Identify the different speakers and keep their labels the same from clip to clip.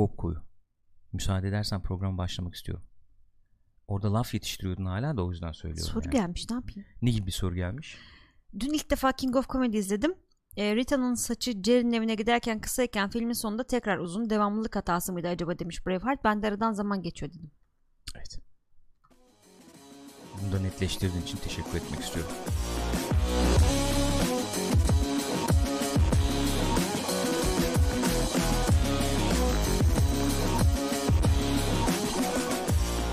Speaker 1: Koop koyu. Müsaade edersen program başlamak istiyorum. Orada laf yetiştiriyordun hala da o yüzden söylüyorum.
Speaker 2: Soru
Speaker 1: yani.
Speaker 2: gelmiş ne yapayım?
Speaker 1: Ne gibi bir soru gelmiş?
Speaker 2: Dün ilk defa King of Comedy izledim. E, Rita'nın saçı Jerry'nin evine giderken kısayken filmin sonunda tekrar uzun. Devamlılık hatası mıydı acaba demiş Braveheart. Ben de aradan zaman geçiyor dedim.
Speaker 1: Evet. Bunu da netleştirdiğin için teşekkür etmek istiyorum.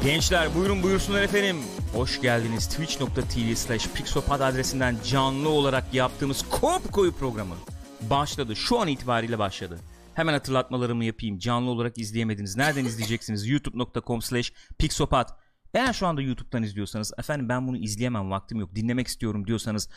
Speaker 1: Gençler buyurun buyursunlar efendim. Hoş geldiniz twitch.tv slash pixopad adresinden canlı olarak yaptığımız Kop Koyu programı başladı. Şu an itibariyle başladı. Hemen hatırlatmalarımı yapayım. Canlı olarak izleyemediniz. Nereden izleyeceksiniz? youtube.com slash pixopad. Eğer şu anda YouTube'dan izliyorsanız efendim ben bunu izleyemem vaktim yok dinlemek istiyorum diyorsanız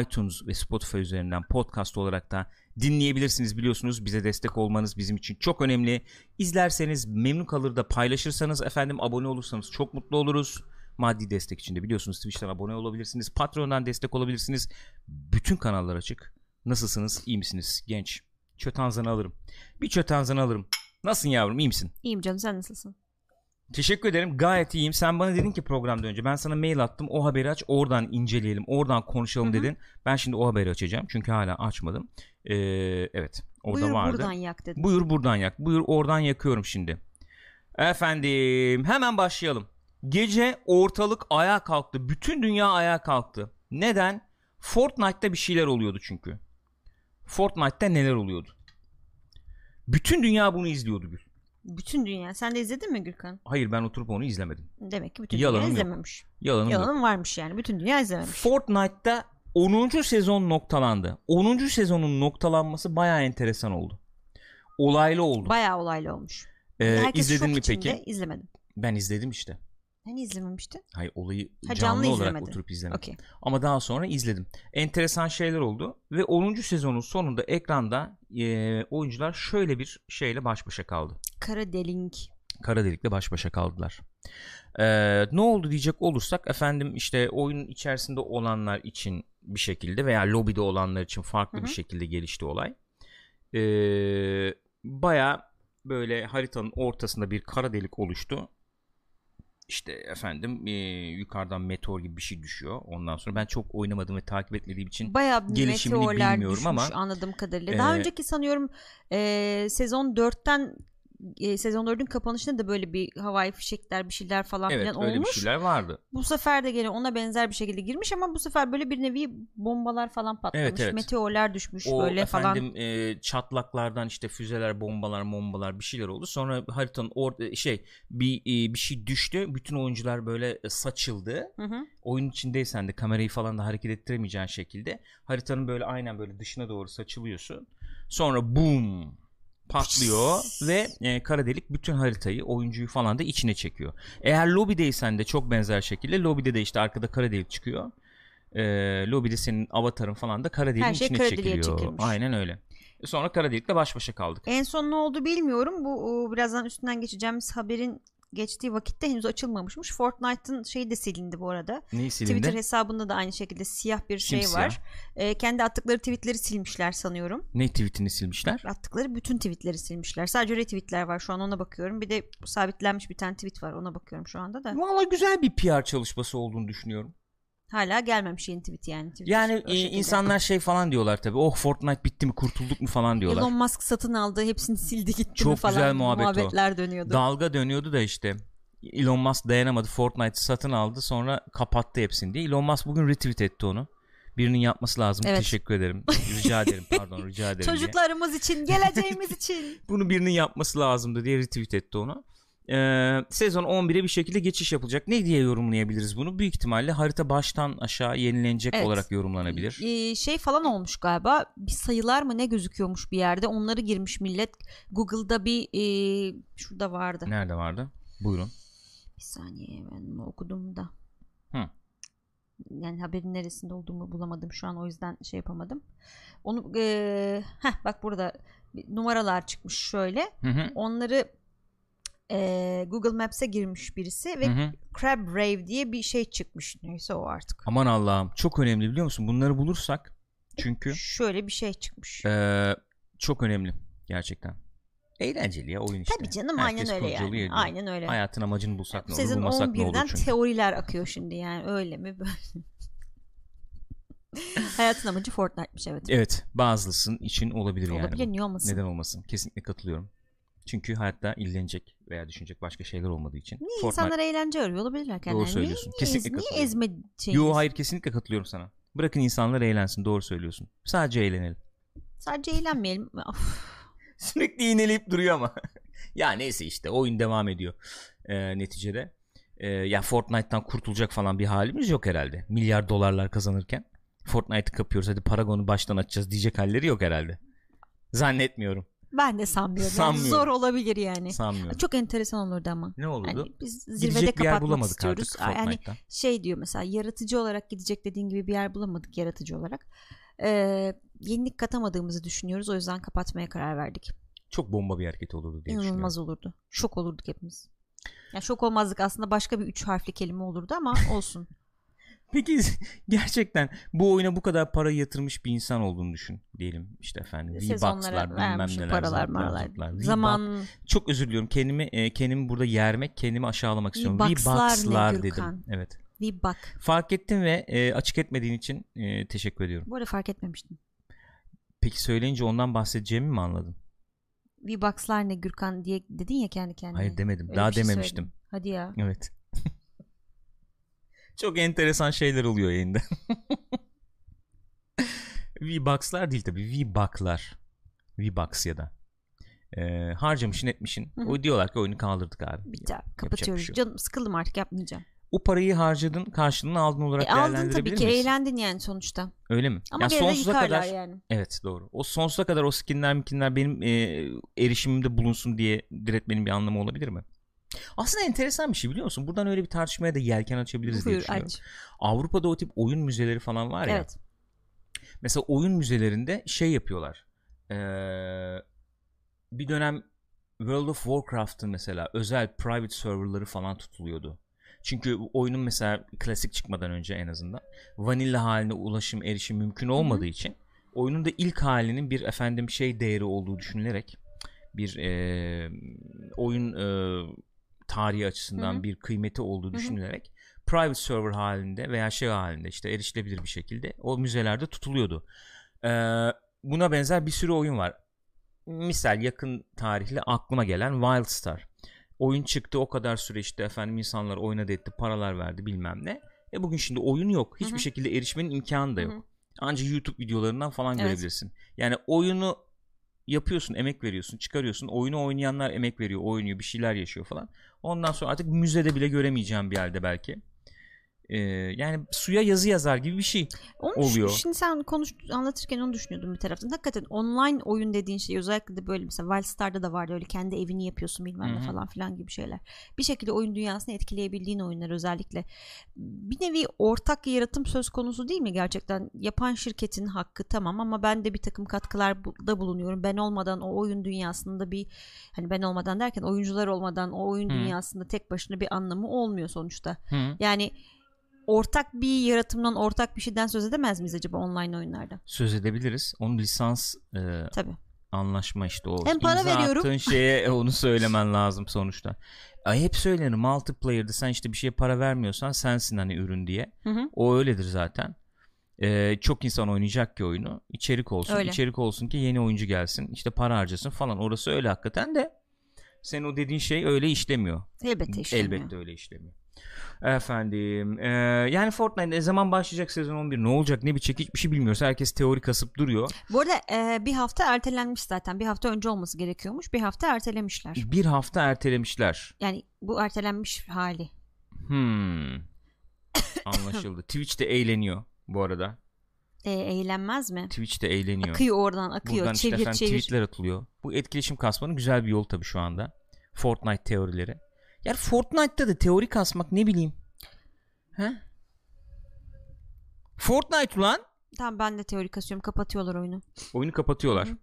Speaker 1: iTunes ve Spotify üzerinden podcast olarak da dinleyebilirsiniz biliyorsunuz bize destek olmanız bizim için çok önemli. İzlerseniz memnun kalır da paylaşırsanız efendim abone olursanız çok mutlu oluruz. Maddi destek için de biliyorsunuz Twitch'ten abone olabilirsiniz. Patreon'dan destek olabilirsiniz. Bütün kanallar açık. Nasılsınız? İyi misiniz? Genç. Çötanzanı alırım. Bir çötanzanı alırım. Nasılsın yavrum? İyi misin?
Speaker 2: İyiyim canım sen nasılsın?
Speaker 1: Teşekkür ederim. Gayet iyiyim. Sen bana dedin ki programdan önce ben sana mail attım. O haberi aç. Oradan inceleyelim. Oradan konuşalım
Speaker 2: Hı hı.
Speaker 1: dedin. Ben şimdi o haberi açacağım. Çünkü hala açmadım. Ee, evet. Orada
Speaker 2: Buyur
Speaker 1: vardı.
Speaker 2: buradan yak dedim.
Speaker 1: Buyur buradan yak. Buyur oradan yakıyorum şimdi. Efendim hemen başlayalım. Gece ortalık ayağa kalktı. Bütün dünya ayağa kalktı. Neden? Fortnite'ta bir şeyler oluyordu çünkü. Fortnite'ta neler oluyordu? Bütün dünya bunu izliyordu Gül.
Speaker 2: Bütün dünya. Sen de izledin mi Gürkan?
Speaker 1: Hayır ben oturup onu izlemedim.
Speaker 2: Demek ki bütün
Speaker 1: Yalanım
Speaker 2: dünya
Speaker 1: yok.
Speaker 2: izlememiş.
Speaker 1: Yalanım yok.
Speaker 2: Yalanım varmış yani. Bütün dünya izlememiş.
Speaker 1: Fortnite'da 10. sezon noktalandı. 10. sezonun noktalanması bayağı enteresan oldu. Olaylı oldu.
Speaker 2: Bayağı olaylı olmuş.
Speaker 1: Ee,
Speaker 2: Herkes
Speaker 1: izledin
Speaker 2: şok
Speaker 1: mi
Speaker 2: içinde,
Speaker 1: peki?
Speaker 2: İzlemedim.
Speaker 1: Ben izledim işte.
Speaker 2: Hani izlememiştin?
Speaker 1: Hayır olayı
Speaker 2: Ha,
Speaker 1: canlı,
Speaker 2: canlı
Speaker 1: olarak
Speaker 2: izlemedin.
Speaker 1: oturup izlemedim.
Speaker 2: Okey.
Speaker 1: Ama daha sonra izledim. Enteresan şeyler oldu ve 10. sezonun sonunda ekranda e, oyuncular şöyle bir şeyle baş başa kaldı.
Speaker 2: Kara delink.
Speaker 1: Kara delikle baş başa kaldılar. Ee, ne oldu diyecek olursak efendim işte oyunun içerisinde olanlar için bir şekilde veya lobide olanlar için farklı
Speaker 2: Hı hı.
Speaker 1: bir şekilde gelişti olay. Ee, Baya böyle haritanın ortasında bir kara delik oluştu. İşte efendim e, yukarıdan meteor gibi bir şey düşüyor. Ondan sonra ben çok oynamadım ve takip etmediğim için
Speaker 2: Bayağı
Speaker 1: Gelişimini bilmiyorum
Speaker 2: düşmüş
Speaker 1: ama,
Speaker 2: anladığım kadarıyla. Daha
Speaker 1: e,
Speaker 2: önceki sanıyorum e, sezon 4'ten e, sezon 4'ün kapanışında da böyle bir havai fişekler bir şeyler falan
Speaker 1: evet
Speaker 2: filan
Speaker 1: öyle
Speaker 2: olmuş.
Speaker 1: bir şeyler vardı.
Speaker 2: Bu sefer de gene ona benzer bir şekilde girmiş ama bu sefer böyle bir nevi bombalar falan patlamış.
Speaker 1: Evet, evet.
Speaker 2: Meteorlar düşmüş
Speaker 1: o
Speaker 2: böyle
Speaker 1: efendim
Speaker 2: falan.
Speaker 1: e, çatlaklardan işte füzeler, bombalar, bombalar bir şeyler oldu. Sonra haritanın or şey bir e, bir şey düştü. Bütün oyuncular böyle e, saçıldı.
Speaker 2: Hı hı.
Speaker 1: Oyun içindeysen de kamerayı falan da hareket ettiremeyeceğin şekilde haritanın böyle aynen böyle dışına doğru saçılıyorsun. Sonra boom patlıyor ve e, kara delik bütün haritayı, oyuncuyu falan da içine çekiyor. Eğer lobideysen de çok benzer şekilde lobide de işte arkada kara delik çıkıyor. E, lobide senin avatarın falan da kara deliğin
Speaker 2: Her şey
Speaker 1: içine
Speaker 2: kara
Speaker 1: çekiliyor.
Speaker 2: çekilmiş.
Speaker 1: Aynen öyle. E, Sonra kara delikle baş başa kaldık.
Speaker 2: En son ne oldu bilmiyorum. Bu o, birazdan üstünden geçeceğimiz haberin geçtiği vakitte henüz açılmamışmış. Fortnite'ın şeyi de silindi bu arada.
Speaker 1: Neyi silindi?
Speaker 2: Twitter hesabında da aynı şekilde siyah bir şey
Speaker 1: Simsiyah.
Speaker 2: var. Ee, kendi attıkları tweetleri silmişler sanıyorum.
Speaker 1: Ne tweetini silmişler?
Speaker 2: Attıkları bütün tweetleri silmişler. Sadece retweetler var şu an ona bakıyorum. Bir de sabitlenmiş bir tane tweet var ona bakıyorum şu anda da.
Speaker 1: Valla güzel bir PR çalışması olduğunu düşünüyorum.
Speaker 2: Hala gelmemiş yeni tweet yani. Twitter
Speaker 1: Yani
Speaker 2: o
Speaker 1: e, insanlar şey falan diyorlar tabii. Oh Fortnite bitti mi kurtulduk mu falan diyorlar.
Speaker 2: Elon Musk satın aldı hepsini sildi gitti mi
Speaker 1: Çok
Speaker 2: falan
Speaker 1: güzel muhabbet o.
Speaker 2: muhabbetler dönüyordu.
Speaker 1: Dalga dönüyordu da işte. Elon Musk dayanamadı. Fortnite'ı satın aldı sonra kapattı hepsini diye. Elon Musk bugün retweet etti onu. Birinin yapması lazım.
Speaker 2: Evet.
Speaker 1: Teşekkür ederim. Rica ederim. Pardon rica ederim. diye.
Speaker 2: Çocuklarımız için geleceğimiz için.
Speaker 1: Bunu birinin yapması lazımdı diye retweet etti onu. Ee, sezon 11'e bir şekilde geçiş yapılacak. Ne diye yorumlayabiliriz bunu? Büyük ihtimalle harita baştan aşağı yenilenecek
Speaker 2: Evet.
Speaker 1: olarak yorumlanabilir.
Speaker 2: Ee, şey falan olmuş galiba bir sayılar mı ne gözüküyormuş bir yerde onları girmiş millet Google'da bir e, şurada vardı
Speaker 1: Nerede vardı? Buyurun.
Speaker 2: bir saniye ben okudum da
Speaker 1: Hı.
Speaker 2: yani haberin neresinde olduğumu bulamadım şu an o yüzden şey yapamadım onu e, heh, bak burada numaralar çıkmış şöyle
Speaker 1: Hı hı.
Speaker 2: onları e, Google Maps'e girmiş birisi ve
Speaker 1: Hı hı.
Speaker 2: Crab Rave diye bir şey çıkmış neyse o artık
Speaker 1: Aman Allah'ım çok önemli biliyor musun? Bunları bulursak çünkü
Speaker 2: şöyle bir şey çıkmış
Speaker 1: Ee, çok önemli gerçekten. Eğlenceli ya oyun işte.
Speaker 2: Tabii canım
Speaker 1: Herkes
Speaker 2: aynen öyle yani.
Speaker 1: ediyor.
Speaker 2: Aynen öyle.
Speaker 1: Hayatın amacını bulsak ne olur bulmasak ne olur
Speaker 2: 11'den
Speaker 1: çünkü.
Speaker 2: teoriler akıyor şimdi yani öyle mi böyle. Hayatın amacı Fortnite'miş evet.
Speaker 1: Evet bazısının için olabilir yani.
Speaker 2: Olabilir niye olmasın?
Speaker 1: Neden olmasın? Kesinlikle katılıyorum. Çünkü hayatta ilgilenecek veya düşünecek başka şeyler olmadığı için.
Speaker 2: Niye
Speaker 1: Fortnite-
Speaker 2: insanlar eğlence arıyor olabilirler kendilerine.
Speaker 1: Doğru söylüyorsun.
Speaker 2: Niye,
Speaker 1: Kesinlikle
Speaker 2: niye,
Speaker 1: katılıyorum.
Speaker 2: ezme şeyiniz?
Speaker 1: Yo hayır kesinlikle katılıyorum sana. Bırakın insanlar eğlensin doğru söylüyorsun. Sadece eğlenelim.
Speaker 2: Sadece eğlenmeyelim.
Speaker 1: Sürekli iğneleyip duruyor ama. ya neyse işte oyun devam ediyor ee, neticede. Ee, ya Fortnite'tan kurtulacak falan bir halimiz yok herhalde. Milyar dolarlar kazanırken. Fortnite'ı kapıyoruz hadi Paragon'u baştan açacağız diyecek halleri yok herhalde. Zannetmiyorum.
Speaker 2: Ben de sanmıyorum. Yani
Speaker 1: Sanmıyorum.
Speaker 2: zor olabilir yani.
Speaker 1: Sanmıyorum.
Speaker 2: Çok enteresan olurdu ama.
Speaker 1: Ne olurdu?
Speaker 2: Yani biz zirvede
Speaker 1: Gidecek bir yer
Speaker 2: kapatmak
Speaker 1: bulamadık
Speaker 2: istiyoruz.
Speaker 1: artık
Speaker 2: Yani şey diyor mesela yaratıcı olarak gidecek dediğin gibi bir yer bulamadık yaratıcı olarak. Ee, yenilik katamadığımızı düşünüyoruz. O yüzden kapatmaya karar verdik.
Speaker 1: Çok bomba bir hareket olurdu diye
Speaker 2: İnanılmaz olurdu. Şok olurduk hepimiz. Yani şok olmazdık aslında başka bir üç harfli kelime olurdu ama olsun.
Speaker 1: Peki gerçekten bu oyuna bu kadar para yatırmış bir insan olduğunu düşün diyelim işte efendim. V-Bucks'lar bilmem neler.
Speaker 2: paralar.
Speaker 1: V-Bucks-
Speaker 2: Zaman
Speaker 1: Çok özür diliyorum kendimi e, kendimi burada yermek kendimi aşağılamak istiyorum.
Speaker 2: V-Bucks'lar
Speaker 1: V-Bucks'lar dedim. Evet.
Speaker 2: bak.
Speaker 1: Fark ettim ve e, açık etmediğin için e, teşekkür ediyorum.
Speaker 2: Bu arada fark etmemiştim.
Speaker 1: Peki söyleyince ondan bahsedeceğimi mi anladın?
Speaker 2: Bir bakslar ne Gürkan diye dedin ya kendi kendine.
Speaker 1: Hayır demedim.
Speaker 2: Öyle
Speaker 1: Daha
Speaker 2: şey
Speaker 1: dememiştim.
Speaker 2: söyledin. Hadi ya.
Speaker 1: Evet. Çok enteresan şeyler oluyor yayında. V-Bucks'lar değil tabii. V-Buck'lar. V-Bucks ya da. Ee, harcamışın etmişin.
Speaker 2: Hı hı.
Speaker 1: O diyorlar ki oyunu kaldırdık abi.
Speaker 2: Abi. Kapatıyoruz.
Speaker 1: şey.
Speaker 2: Canım sıkıldım artık yapmayacağım.
Speaker 1: O parayı harcadın karşılığını aldın olarak
Speaker 2: E, aldın tabii ki
Speaker 1: miyiz?
Speaker 2: eğlendin yani sonuçta.
Speaker 1: Öyle mi?
Speaker 2: Ama
Speaker 1: Ya
Speaker 2: geri de
Speaker 1: sonsuza kadar
Speaker 2: yani.
Speaker 1: Evet doğru. O sonsuza kadar o skinler mikinler benim e, erişimimde bulunsun diye diretmenin bir anlamı olabilir mi? Aslında enteresan bir şey biliyor musun? Buradan öyle bir tartışmaya da yelken açabiliriz diye
Speaker 2: Buyur
Speaker 1: düşünüyorum.
Speaker 2: aç.
Speaker 1: Avrupa'da o tip oyun müzeleri falan var ya.
Speaker 2: Evet.
Speaker 1: Mesela oyun müzelerinde şey yapıyorlar. Ee, bir dönem World of Warcraft'ın mesela özel private serverları falan tutuluyordu. Çünkü oyunun mesela klasik çıkmadan önce en azından vanilla haline ulaşım erişim mümkün olmadığı için oyunun da ilk halinin bir efendim şey değeri olduğu düşünülerek bir e, oyun e, tarihi açısından
Speaker 2: Hı hı.
Speaker 1: bir kıymeti olduğu düşünülerek private server halinde veya şey halinde işte erişilebilir bir şekilde o müzelerde tutuluyordu. Ee, buna benzer bir sürü oyun var. Misal yakın tarihli aklıma gelen Wildstar. Oyun çıktı o kadar süre işte efendim insanlar oynadı etti paralar verdi bilmem ne. E bugün şimdi oyun yok. Hiçbir
Speaker 2: Hı hı.
Speaker 1: şekilde erişmenin imkanı da yok.
Speaker 2: Hı hı.
Speaker 1: Ancak YouTube videolarından falan
Speaker 2: Evet.
Speaker 1: görebilirsin. Yani oyunu yapıyorsun, emek veriyorsun, çıkarıyorsun. Oyunu oynayanlar emek veriyor, oynuyor, bir şeyler yaşıyor falan. Ondan sonra artık müzede bile göremeyeceğim bir halde belki. Ee, yani suya yazı yazar gibi bir şey.
Speaker 2: Onu
Speaker 1: oluyor.
Speaker 2: Şimdi sen konuş anlatırken onu düşünüyordum bir taraftan. Hakikaten online oyun dediğin şey özellikle de böyle mesela Wildstar'da da vardı öyle kendi evini yapıyorsun bilmem ne falan filan gibi şeyler. Bir şekilde oyun dünyasını etkileyebildiğin oyunlar özellikle. Bir nevi ortak yaratım söz konusu değil mi gerçekten? Yapan şirketin hakkı tamam ama ben de bir takım katkılarda bulunuyorum. Ben olmadan o oyun dünyasında bir hani ben olmadan derken oyuncular olmadan o oyun
Speaker 1: Hı.
Speaker 2: dünyasında tek başına bir anlamı olmuyor sonuçta.
Speaker 1: Hı.
Speaker 2: Yani ortak bir yaratımdan ortak bir şeyden söz edemez miyiz acaba online oyunlarda?
Speaker 1: Söz edebiliriz. Onun lisans e,
Speaker 2: Tabii.
Speaker 1: anlaşma işte o.
Speaker 2: Hem para
Speaker 1: İmza
Speaker 2: veriyorum.
Speaker 1: attığın şeye onu söylemen lazım sonuçta. Ay hep söylenir multiplayer'da sen işte bir şeye para vermiyorsan sensin hani ürün diye.
Speaker 2: Hı hı.
Speaker 1: O öyledir zaten. Ee, çok insan oynayacak ki oyunu. İçerik olsun.
Speaker 2: Öyle.
Speaker 1: içerik olsun ki yeni oyuncu gelsin. işte para harcasın falan. Orası öyle hakikaten de. Sen o dediğin şey öyle işlemiyor.
Speaker 2: Elbette işlemiyor.
Speaker 1: Elbette öyle işlemiyor. Efendim e, yani Fortnite ne zaman başlayacak sezon 11 ne olacak ne bitecek hiçbir şey bilmiyoruz. Herkes teori kasıp duruyor.
Speaker 2: Bu arada e, bir hafta ertelenmiş zaten. Bir hafta önce olması gerekiyormuş. Bir hafta ertelemişler.
Speaker 1: Bir hafta ertelemişler.
Speaker 2: Yani bu ertelenmiş hali.
Speaker 1: Hmm. Anlaşıldı. Twitch de eğleniyor bu arada.
Speaker 2: E, eğlenmez mi?
Speaker 1: Twitch de eğleniyor.
Speaker 2: Akıyor oradan akıyor.
Speaker 1: Buradan işte
Speaker 2: çevir
Speaker 1: efendim
Speaker 2: çevir.
Speaker 1: tweetler atılıyor. Bu etkileşim kasmanın güzel bir yolu tabii şu anda. Fortnite teorileri. Yani Fortnite'ta da teori kasmak ne bileyim. He? Fortnite ulan.
Speaker 2: Tamam ben de teori kasıyorum. Kapatıyorlar oyunu.
Speaker 1: Oyunu kapatıyorlar.
Speaker 2: Hı.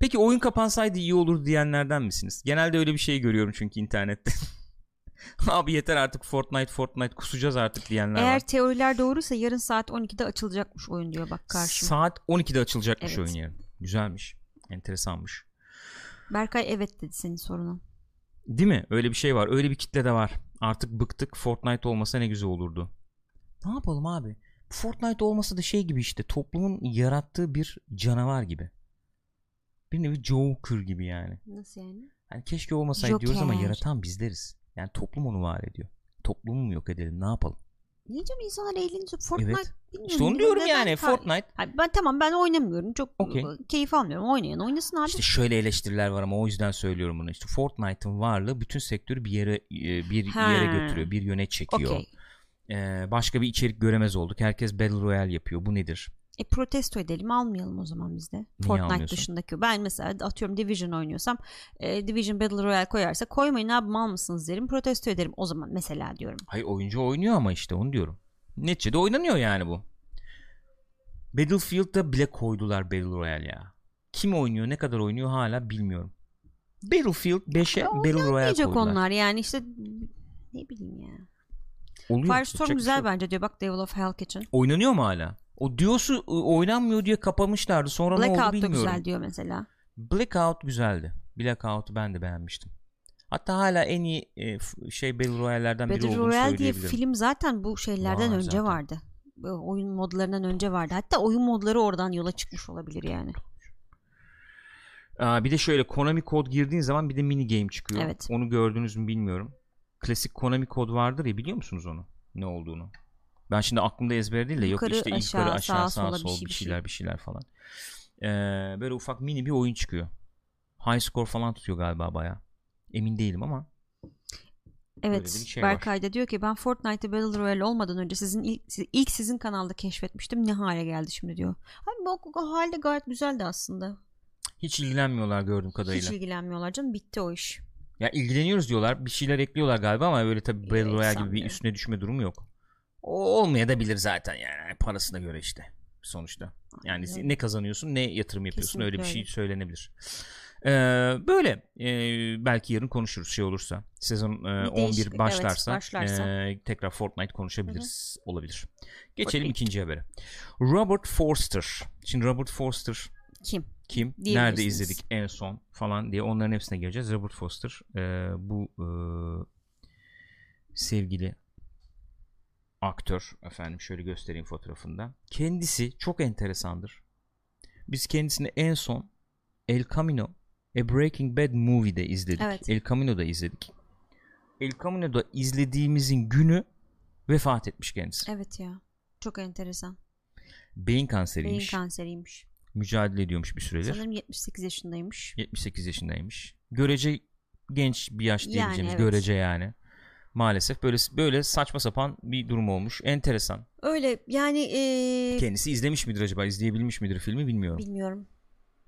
Speaker 1: Peki oyun kapansaydı iyi olur diyenlerden misiniz? Genelde öyle bir şey görüyorum çünkü internette. Abi yeter artık Fortnite Fortnite kusacağız artık diyenler
Speaker 2: Eğer
Speaker 1: var.
Speaker 2: teoriler doğruysa yarın saat 12'de açılacakmış oyun diyor bak karşıma.
Speaker 1: Saat 12'de açılacakmış
Speaker 2: Evet.
Speaker 1: oyun yarın. Güzelmiş. Enteresanmış.
Speaker 2: Berkay evet dedi senin soruna.
Speaker 1: Değil mi? Öyle bir şey var. Öyle bir kitle de var. Artık bıktık. Fortnite olmasa ne güzel olurdu. Ne yapalım abi? Fortnite olması da şey gibi işte toplumun yarattığı bir canavar gibi. Bir nevi Joker gibi yani.
Speaker 2: Nasıl yani?
Speaker 1: Yani keşke olmasaydı diyoruz ama
Speaker 2: Joker.
Speaker 1: yaratan bizleriz. Yani toplum onu var ediyor. Toplumu mu yok edelim ne yapalım?
Speaker 2: Niye canım insanlar eğleniyor? Fortnite
Speaker 1: Evet.
Speaker 2: Bilmiyorum.
Speaker 1: İşte onu diyorum yani
Speaker 2: kar-
Speaker 1: Fortnite.
Speaker 2: Hayır, ben tamam ben oynamıyorum. Çok
Speaker 1: Okey.
Speaker 2: keyif almıyorum. Oynayan oynasın abi.
Speaker 1: İşte şöyle eleştiriler var ama o yüzden söylüyorum bunu. İşte Fortnite'ın varlığı bütün sektörü bir yere e, bir
Speaker 2: Ha.
Speaker 1: yere götürüyor, bir yöne çekiyor.
Speaker 2: Okey.
Speaker 1: Ee, başka bir içerik göremez olduk. Herkes Battle Royale yapıyor. Bu nedir?
Speaker 2: E protesto edelim almayalım o zaman biz de. Fortnite
Speaker 1: almıyorsun?
Speaker 2: dışındaki. Ben mesela atıyorum Division oynuyorsam e, Division Battle Royale koyarsa koymayın abi mal mısınız derim protesto ederim o zaman mesela diyorum.
Speaker 1: Hayır oyuncu oynuyor ama işte onu diyorum. Neticede oynanıyor yani bu. Battlefield'da bile koydular Battle Royale ya. Kim oynuyor, ne kadar oynuyor hala bilmiyorum. Battlefield 5'e
Speaker 2: Ya
Speaker 1: Battle Royale koydular.
Speaker 2: onlar yani işte ne bileyim ya.
Speaker 1: Oluyor.
Speaker 2: Firestorm
Speaker 1: bir
Speaker 2: güzel
Speaker 1: şey
Speaker 2: bence diyor bak Devil of Hell Kitchen.
Speaker 1: Oynanıyor mu hala? O diyorsu ı, oynanmıyor diye kapamışlardı. Sonra ne oldu
Speaker 2: Blackout da
Speaker 1: bilmiyorum.
Speaker 2: güzel diyor mesela.
Speaker 1: Blackout güzeldi. Blackout'u ben de beğenmiştim. Hatta hala en iyi e, şey Battle Royale'lerden biri
Speaker 2: Battle
Speaker 1: olduğunu
Speaker 2: Royale diye
Speaker 1: söyleyebilirim.
Speaker 2: film zaten bu şeylerden
Speaker 1: Var
Speaker 2: önce
Speaker 1: zaten.
Speaker 2: vardı. Oyun modlarından önce vardı. Hatta oyun modları oradan yola çıkmış olabilir yani.
Speaker 1: Aa, bir de şöyle Konami kod girdiğin zaman bir de mini game çıkıyor.
Speaker 2: Evet.
Speaker 1: Onu gördünüz mü bilmiyorum. Klasik Konami kod vardır ya biliyor musunuz onu? Ne olduğunu? Ben şimdi aklımda ezber değil de yok
Speaker 2: Yukarı,
Speaker 1: işte
Speaker 2: aşağı,
Speaker 1: yukarı aşağı
Speaker 2: sağa,
Speaker 1: sağ,
Speaker 2: sola bir
Speaker 1: sol
Speaker 2: şey,
Speaker 1: bir
Speaker 2: bir şey.
Speaker 1: şeyler bir şeyler falan. Ee, böyle ufak mini bir oyun çıkıyor. High score falan tutuyor galiba baya. Emin değilim ama.
Speaker 2: Evet.
Speaker 1: şey var.
Speaker 2: Berkay da diyor ki ben Fortnite'ı Battle Royale olmadan önce sizin ilk, ilk sizin kanalda keşfetmiştim. Ne hale geldi şimdi diyor. Abi bu, o halde gayet güzeldi aslında.
Speaker 1: Hiç ilgilenmiyorlar gördüğüm kadarıyla.
Speaker 2: Hiç ilgilenmiyorlar canım. Bitti o iş.
Speaker 1: Ya ilgileniyoruz diyorlar. Bir şeyler ekliyorlar galiba ama böyle tabii Battle
Speaker 2: Evet,
Speaker 1: Royale gibi bir üstüne düşme durumu yok. O olmaya da bilir zaten yani parasına göre işte sonuçta. Yani
Speaker 2: Aynen.
Speaker 1: ne kazanıyorsun ne yatırım yapıyorsun
Speaker 2: Kesinlikle
Speaker 1: öyle bir şey
Speaker 2: öyle.
Speaker 1: söylenebilir. Ee, böyle Ee, belki yarın konuşuruz şey olursa sezon e,
Speaker 2: Bir
Speaker 1: 11
Speaker 2: değişiklik, evet,
Speaker 1: başlarsa,
Speaker 2: başlarsa.
Speaker 1: e, tekrar Fortnite konuşabiliriz olabilir. Geçelim
Speaker 2: Fortnite.
Speaker 1: ikinci habere. Robert Forster. Şimdi Robert Forster
Speaker 2: Kim?
Speaker 1: kim? Nerede izledik en son falan diye onların hepsine geleceğiz. Robert Foster e, bu e, sevgili aktör efendim şöyle göstereyim fotoğrafında. Kendisi çok enteresandır. Biz kendisini en son El Camino A Breaking Bad Movie'de izledik.
Speaker 2: Evet.
Speaker 1: El Camino'da izledik. El Camino'da izlediğimizin günü vefat etmiş kendisi.
Speaker 2: Evet ya. Çok enteresan.
Speaker 1: Beyin
Speaker 2: Beyin
Speaker 1: kanseriymiş.
Speaker 2: kanseriymiş.
Speaker 1: Mücadele ediyormuş bir süredir.
Speaker 2: Sanırım 78 yaşındaymış.
Speaker 1: 78 yaşındaymış. Görece genç bir yaş
Speaker 2: Yani
Speaker 1: diyebileceğimiz
Speaker 2: evet.
Speaker 1: görece yani. Maalesef böyle böyle saçma sapan bir durum olmuş. Enteresan.
Speaker 2: Öyle yani eee,
Speaker 1: Kendisi izlemiş midir acaba? İzleyebilmiş midir filmi bilmiyorum.
Speaker 2: bilmiyorum.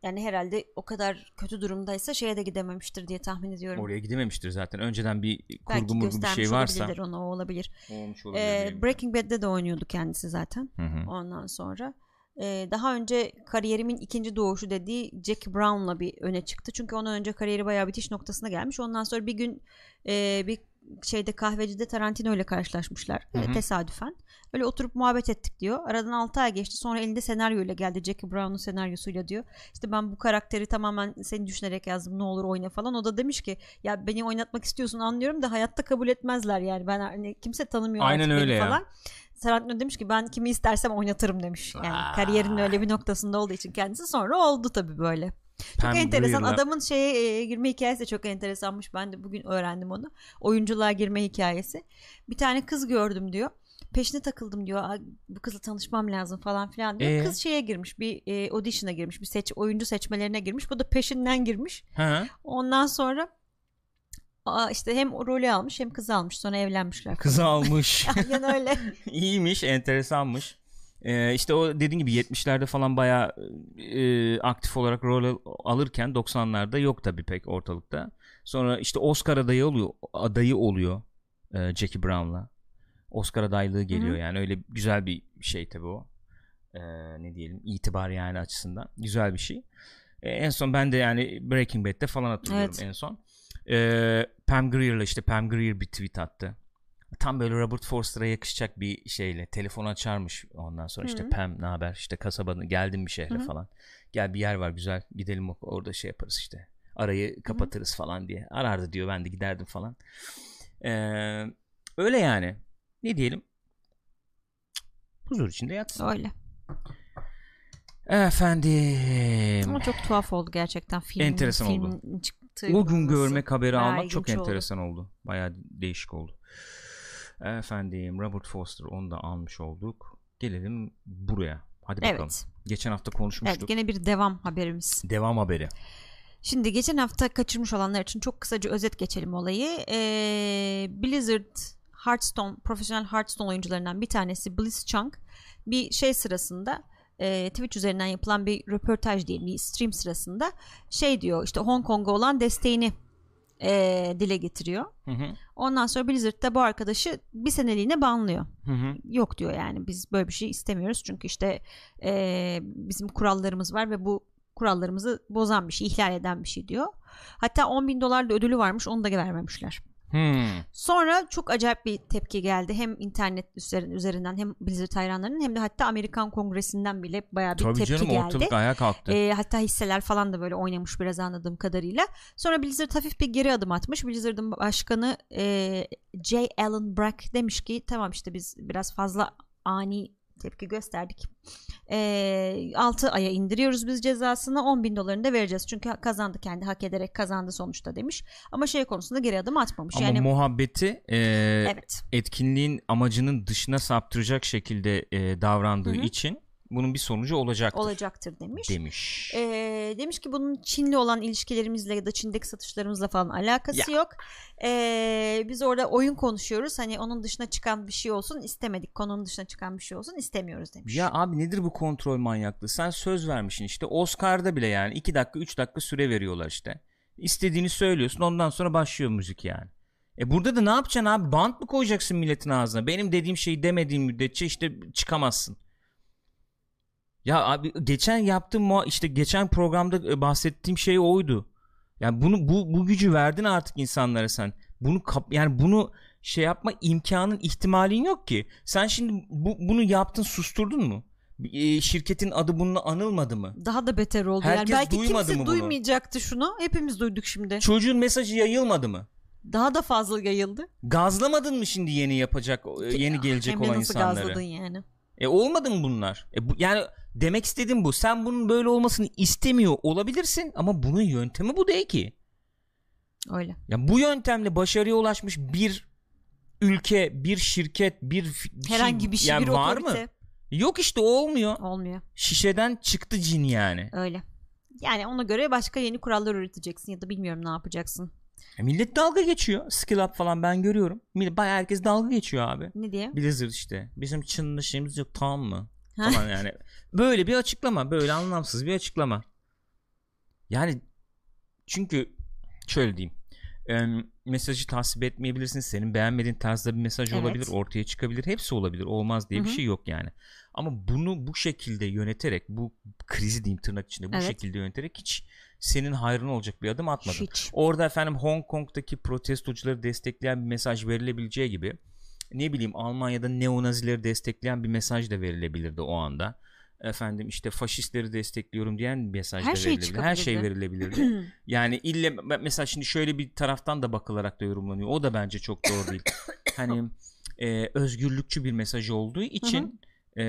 Speaker 2: Yani herhalde o kadar kötü durumdaysa şeye de gidememiştir diye tahmin ediyorum.
Speaker 1: Oraya gidememiştir zaten. Önceden bir
Speaker 2: Belki
Speaker 1: kurgu murgu bir şey varsa
Speaker 2: olabilirler ona o olabilir.
Speaker 1: olmuş olabilir.
Speaker 2: Ee. Breaking Bad'de de oynuyordu kendisi zaten.
Speaker 1: Hı hı.
Speaker 2: Ondan sonra Ee, daha önce kariyerimin ikinci doğuşu dediği Jackie Brown'la bir öne çıktı. Çünkü ondan önce kariyeri bayağı bitiş noktasına gelmiş. Ondan sonra bir gün e, bir şeyde kahvecide Tarantino ile karşılaşmışlar
Speaker 1: Hı hı.
Speaker 2: e, tesadüfen. Öyle oturup muhabbet ettik diyor. Aradan 6 ay geçti. Sonra elinde senaryoyla geldi. Jackie Brown'un senaryosuyla diyor. İşte ben bu karakteri tamamen seni düşünerek yazdım. Ne olur oyna falan. O da demiş ki ya beni oynatmak istiyorsun anlıyorum da hayatta kabul etmezler yani. Ben hani kimse tanımıyor
Speaker 1: Aynen
Speaker 2: artık beni
Speaker 1: öyle ya.
Speaker 2: falan. Tarantino demiş ki ben kimi istersem oynatırım demiş. Yani
Speaker 1: Aa.
Speaker 2: kariyerinin öyle bir noktasında olduğu için kendisi sonra oldu tabii böyle. Çok
Speaker 1: Pam
Speaker 2: enteresan.
Speaker 1: Grier'la-
Speaker 2: Adamın şeye e, girme hikayesi de çok enteresanmış. Ben de bugün öğrendim onu. Oyunculuğa girme hikayesi. Bir tane kız gördüm diyor. Peşine takıldım diyor. "Aa, Bu kızla tanışmam lazım falan filan diyor.
Speaker 1: Ee?
Speaker 2: Kız şeye girmiş. Bir e, audition'a girmiş. Bir seç oyuncu seçmelerine girmiş. Bu da peşinden girmiş.
Speaker 1: Hı.
Speaker 2: Ondan sonra aa, işte hem rolü almış hem kızı almış. Sonra evlenmişler.
Speaker 1: Kızı almış.
Speaker 2: Aynen öyle.
Speaker 1: İyiymiş, enteresanmış. Ee, işte o dediğin gibi 70'lerde falan bayağı e, aktif olarak rol al- alırken 90'larda yok tabii pek ortalıkta. Sonra işte Oscar adayı oluyor, adayı oluyor e, Jackie Brown'la. Oscar adaylığı geliyor
Speaker 2: Hı hı.
Speaker 1: yani öyle güzel bir şey tabii o. Ee, ne diyelim itibar yani açısından güzel bir şey. Ee, en son ben de yani Breaking Bad'de falan hatırlıyorum
Speaker 2: Evet.
Speaker 1: en son. Ee, Pam Grier'la işte Pam Grier bir tweet attı. Tam böyle Robert Forster'a yakışacak bir şeyle telefon açarmış ondan sonra işte
Speaker 2: Hı hı.
Speaker 1: Pam ne haber işte kasabanın geldim bir şehre
Speaker 2: Hı hı.
Speaker 1: falan. Gel bir yer var güzel gidelim orada şey yaparız işte. arayı kapatırız falan diye. Arardı diyor ben de giderdim falan. Ee, öyle yani. Ne diyelim? Huzur içinde yatsın.
Speaker 2: Öyle.
Speaker 1: Efendim.
Speaker 2: Ama çok tuhaf oldu gerçekten film.
Speaker 1: Enteresan
Speaker 2: filmin
Speaker 1: oldu.
Speaker 2: çıktığı
Speaker 1: O gün görmek haberi almak çok
Speaker 2: ilginç oldu.
Speaker 1: enteresan oldu. Bayağı değişik oldu. Efendim Robert Foster onu da almış olduk. Gelelim buraya. Hadi bakalım.
Speaker 2: Evet.
Speaker 1: Geçen hafta
Speaker 2: Evet
Speaker 1: konuşmuştuk.
Speaker 2: gene bir devam haberimiz.
Speaker 1: Devam haberi.
Speaker 2: Şimdi geçen hafta kaçırmış olanlar için çok kısaca özet geçelim olayı. Ee, Blizzard Hearthstone, profesyonel Hearthstone oyuncularından bir tanesi Blitzchung bir şey sırasında e, Twitch üzerinden yapılan bir röportaj diyelim bir stream sırasında şey diyor işte Hong Kong'a olan desteğini e, dile getiriyor.
Speaker 1: Hı hı.
Speaker 2: Ondan sonra Blizzard da bu arkadaşı bir seneliğine banlıyor.
Speaker 1: Hı hı.
Speaker 2: Yok diyor yani biz böyle bir şey istemiyoruz çünkü işte e, bizim kurallarımız var ve bu kurallarımızı bozan bir şey, ihlal eden bir şey diyor. Hatta 10 bin dolar da ödülü varmış onu da vermemişler.
Speaker 1: Hmm.
Speaker 2: Sonra çok acayip bir tepki geldi. Hem internet üzerin- üzerinden hem Blizzard hayranlarının hem de hatta Amerikan Kongresi'nden bile bayağı bir
Speaker 1: Tabii
Speaker 2: tepki
Speaker 1: canım
Speaker 2: geldi.
Speaker 1: ortalık ayağa kalktı.
Speaker 2: Ee, hatta hisseler falan da böyle oynamış biraz anladığım kadarıyla. Sonra Blizzard hafif bir geri adım atmış. Blizzard'ın başkanı e, J. Allen Brack demiş ki tamam işte biz biraz fazla ani tepki gösterdik. E, 6 aya indiriyoruz biz cezasını 10 bin dolarını da vereceğiz. Çünkü kazandı kendi hak ederek kazandı sonuçta demiş. Ama şey konusunda geri adım atmamış.
Speaker 1: Ama
Speaker 2: yani
Speaker 1: muhabbeti e,
Speaker 2: evet.
Speaker 1: etkinliğin amacının dışına saptıracak şekilde e, davrandığı
Speaker 2: Hı hı.
Speaker 1: için bunun bir sonucu olacaktır
Speaker 2: olacaktır demiş.
Speaker 1: demiş.
Speaker 2: Ee, demiş ki bunun Çin'le olan ilişkilerimizle ya da Çin'deki satışlarımızla falan alakası yok. Ee, biz orada oyun konuşuyoruz. Hani onun dışına çıkan bir şey olsun istemedik. Konunun dışına çıkan bir şey olsun istemiyoruz demiş.
Speaker 1: Ya abi nedir bu kontrol manyaklığı? Sen söz vermişsin işte. Oscar'da bile yani 2 dakika 3 dakika süre veriyorlar işte. İstediğini söylüyorsun ondan sonra başlıyor müzik yani. E burada da ne yapacaksın abi? Bant mı koyacaksın milletin ağzına? Benim dediğim şeyi demediğin müddetçe işte çıkamazsın. Ya abi geçen yaptığım muha- işte geçen programda e, bahsettiğim şey oydu. Yani bunu bu bu gücü verdin artık insanlara sen. Bunu kap, yani bunu şey yapma imkanın ihtimalin yok ki. Sen şimdi bu, bunu yaptın susturdun mu? E, şirketin adı bununla anılmadı mı?
Speaker 2: Daha da beter oldu.
Speaker 1: Herkes
Speaker 2: yani belki
Speaker 1: duymadı
Speaker 2: kimse
Speaker 1: mı bunu?
Speaker 2: duymayacaktı şunu. Hepimiz duyduk şimdi.
Speaker 1: Çocuğun mesajı yayılmadı mı?
Speaker 2: Daha da fazla yayıldı.
Speaker 1: Gazlamadın mı şimdi yeni yapacak e, yeni gelecek
Speaker 2: Hem
Speaker 1: olan
Speaker 2: nasıl
Speaker 1: insanları?
Speaker 2: gazladın yani.
Speaker 1: E olmadı mı bunlar? E bu, yani demek istediğim bu. Sen bunun böyle olmasını istemiyor olabilirsin ama bunun yöntemi bu değil ki.
Speaker 2: Öyle.
Speaker 1: Ya bu yöntemle başarıya ulaşmış bir ülke, bir şirket, bir, bir
Speaker 2: Herhangi bir şey
Speaker 1: yani
Speaker 2: bir
Speaker 1: var
Speaker 2: otorite.
Speaker 1: mı? Yok işte olmuyor.
Speaker 2: Olmuyor.
Speaker 1: Şişeden çıktı cin yani.
Speaker 2: Öyle. Yani ona göre başka yeni kurallar üreteceksin ya da bilmiyorum ne yapacaksın.
Speaker 1: E millet dalga geçiyor. Skill up falan ben görüyorum. Millet, bayağı herkes dalga geçiyor abi.
Speaker 2: Ne diye?
Speaker 1: Blizzard işte. Bizim Çin'de şeyimiz yok tamam mı? Falan yani. Böyle bir açıklama. Böyle anlamsız bir açıklama. Yani çünkü şöyle diyeyim. e, mesajı tasvip etmeyebilirsin. Senin beğenmediğin tarzda bir mesaj
Speaker 2: Evet.
Speaker 1: olabilir. Ortaya çıkabilir. Hepsi olabilir. Olmaz diye bir
Speaker 2: Hı hı.
Speaker 1: şey yok yani. Ama bunu bu şekilde yöneterek bu krizi diyeyim tırnak içinde bu
Speaker 2: Evet.
Speaker 1: şekilde yöneterek hiç senin hayrına olacak bir adım atmadın.
Speaker 2: Hiç.
Speaker 1: Orada efendim Hong Kong'daki protestocuları destekleyen bir mesaj verilebileceği gibi ne bileyim Almanya'da neonazileri destekleyen bir mesaj da verilebilirdi o anda. Efendim işte faşistleri destekliyorum diyen bir mesaj
Speaker 2: Her
Speaker 1: da
Speaker 2: şey
Speaker 1: verilebilir. Her şey verilebilirdi. yani ille mesela şimdi şöyle bir taraftan da bakılarak da yorumlanıyor. O da bence çok doğru değil. hani e, özgürlükçü bir mesaj olduğu için e,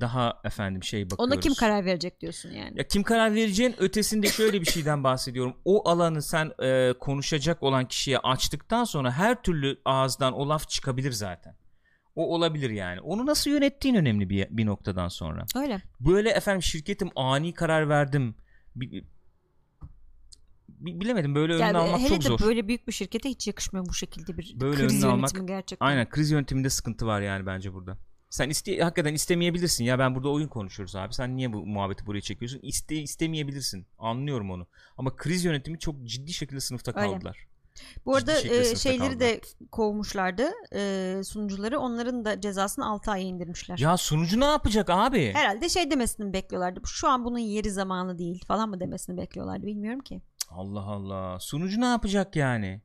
Speaker 1: daha efendim şey bakıyoruz.
Speaker 2: Ona kim karar verecek diyorsun yani.
Speaker 1: Ya kim karar vereceğin ötesinde şöyle bir şeyden bahsediyorum. O alanı sen e, konuşacak olan kişiye açtıktan sonra her türlü ağızdan o laf çıkabilir zaten. O olabilir yani. Onu nasıl yönettiğin önemli bir, bir noktadan sonra.
Speaker 2: Öyle.
Speaker 1: Böyle efendim şirketim ani karar verdim. Bi- bilemedim böyle önünü
Speaker 2: Yani
Speaker 1: almak
Speaker 2: hele
Speaker 1: çok
Speaker 2: de
Speaker 1: zor.
Speaker 2: böyle büyük bir şirkete hiç yakışmıyor bu şekilde bir
Speaker 1: Böyle
Speaker 2: kriz yönetimi
Speaker 1: almak-
Speaker 2: gerçekten.
Speaker 1: Aynen kriz yönetiminde sıkıntı var yani bence burada. Sen iste hakikaten istemeyebilirsin ya ben burada oyun konuşuyoruz abi. Sen niye bu muhabbeti buraya çekiyorsun? İste istemeyebilirsin. Anlıyorum onu. Ama kriz yönetimi çok ciddi şekilde sınıfta
Speaker 2: Öyle.
Speaker 1: kaldılar.
Speaker 2: Bu arada e, şeyleri
Speaker 1: kaldılar.
Speaker 2: de kovmuşlardı e, sunucuları. Onların da cezasını 6 aya indirmişler.
Speaker 1: Ya sunucu ne yapacak abi?
Speaker 2: Herhalde şey demesini bekliyorlardı. Şu an bunun yeri zamanı değil falan mı demesini bekliyorlardı bilmiyorum ki.
Speaker 1: Allah Allah. Sunucu ne yapacak yani?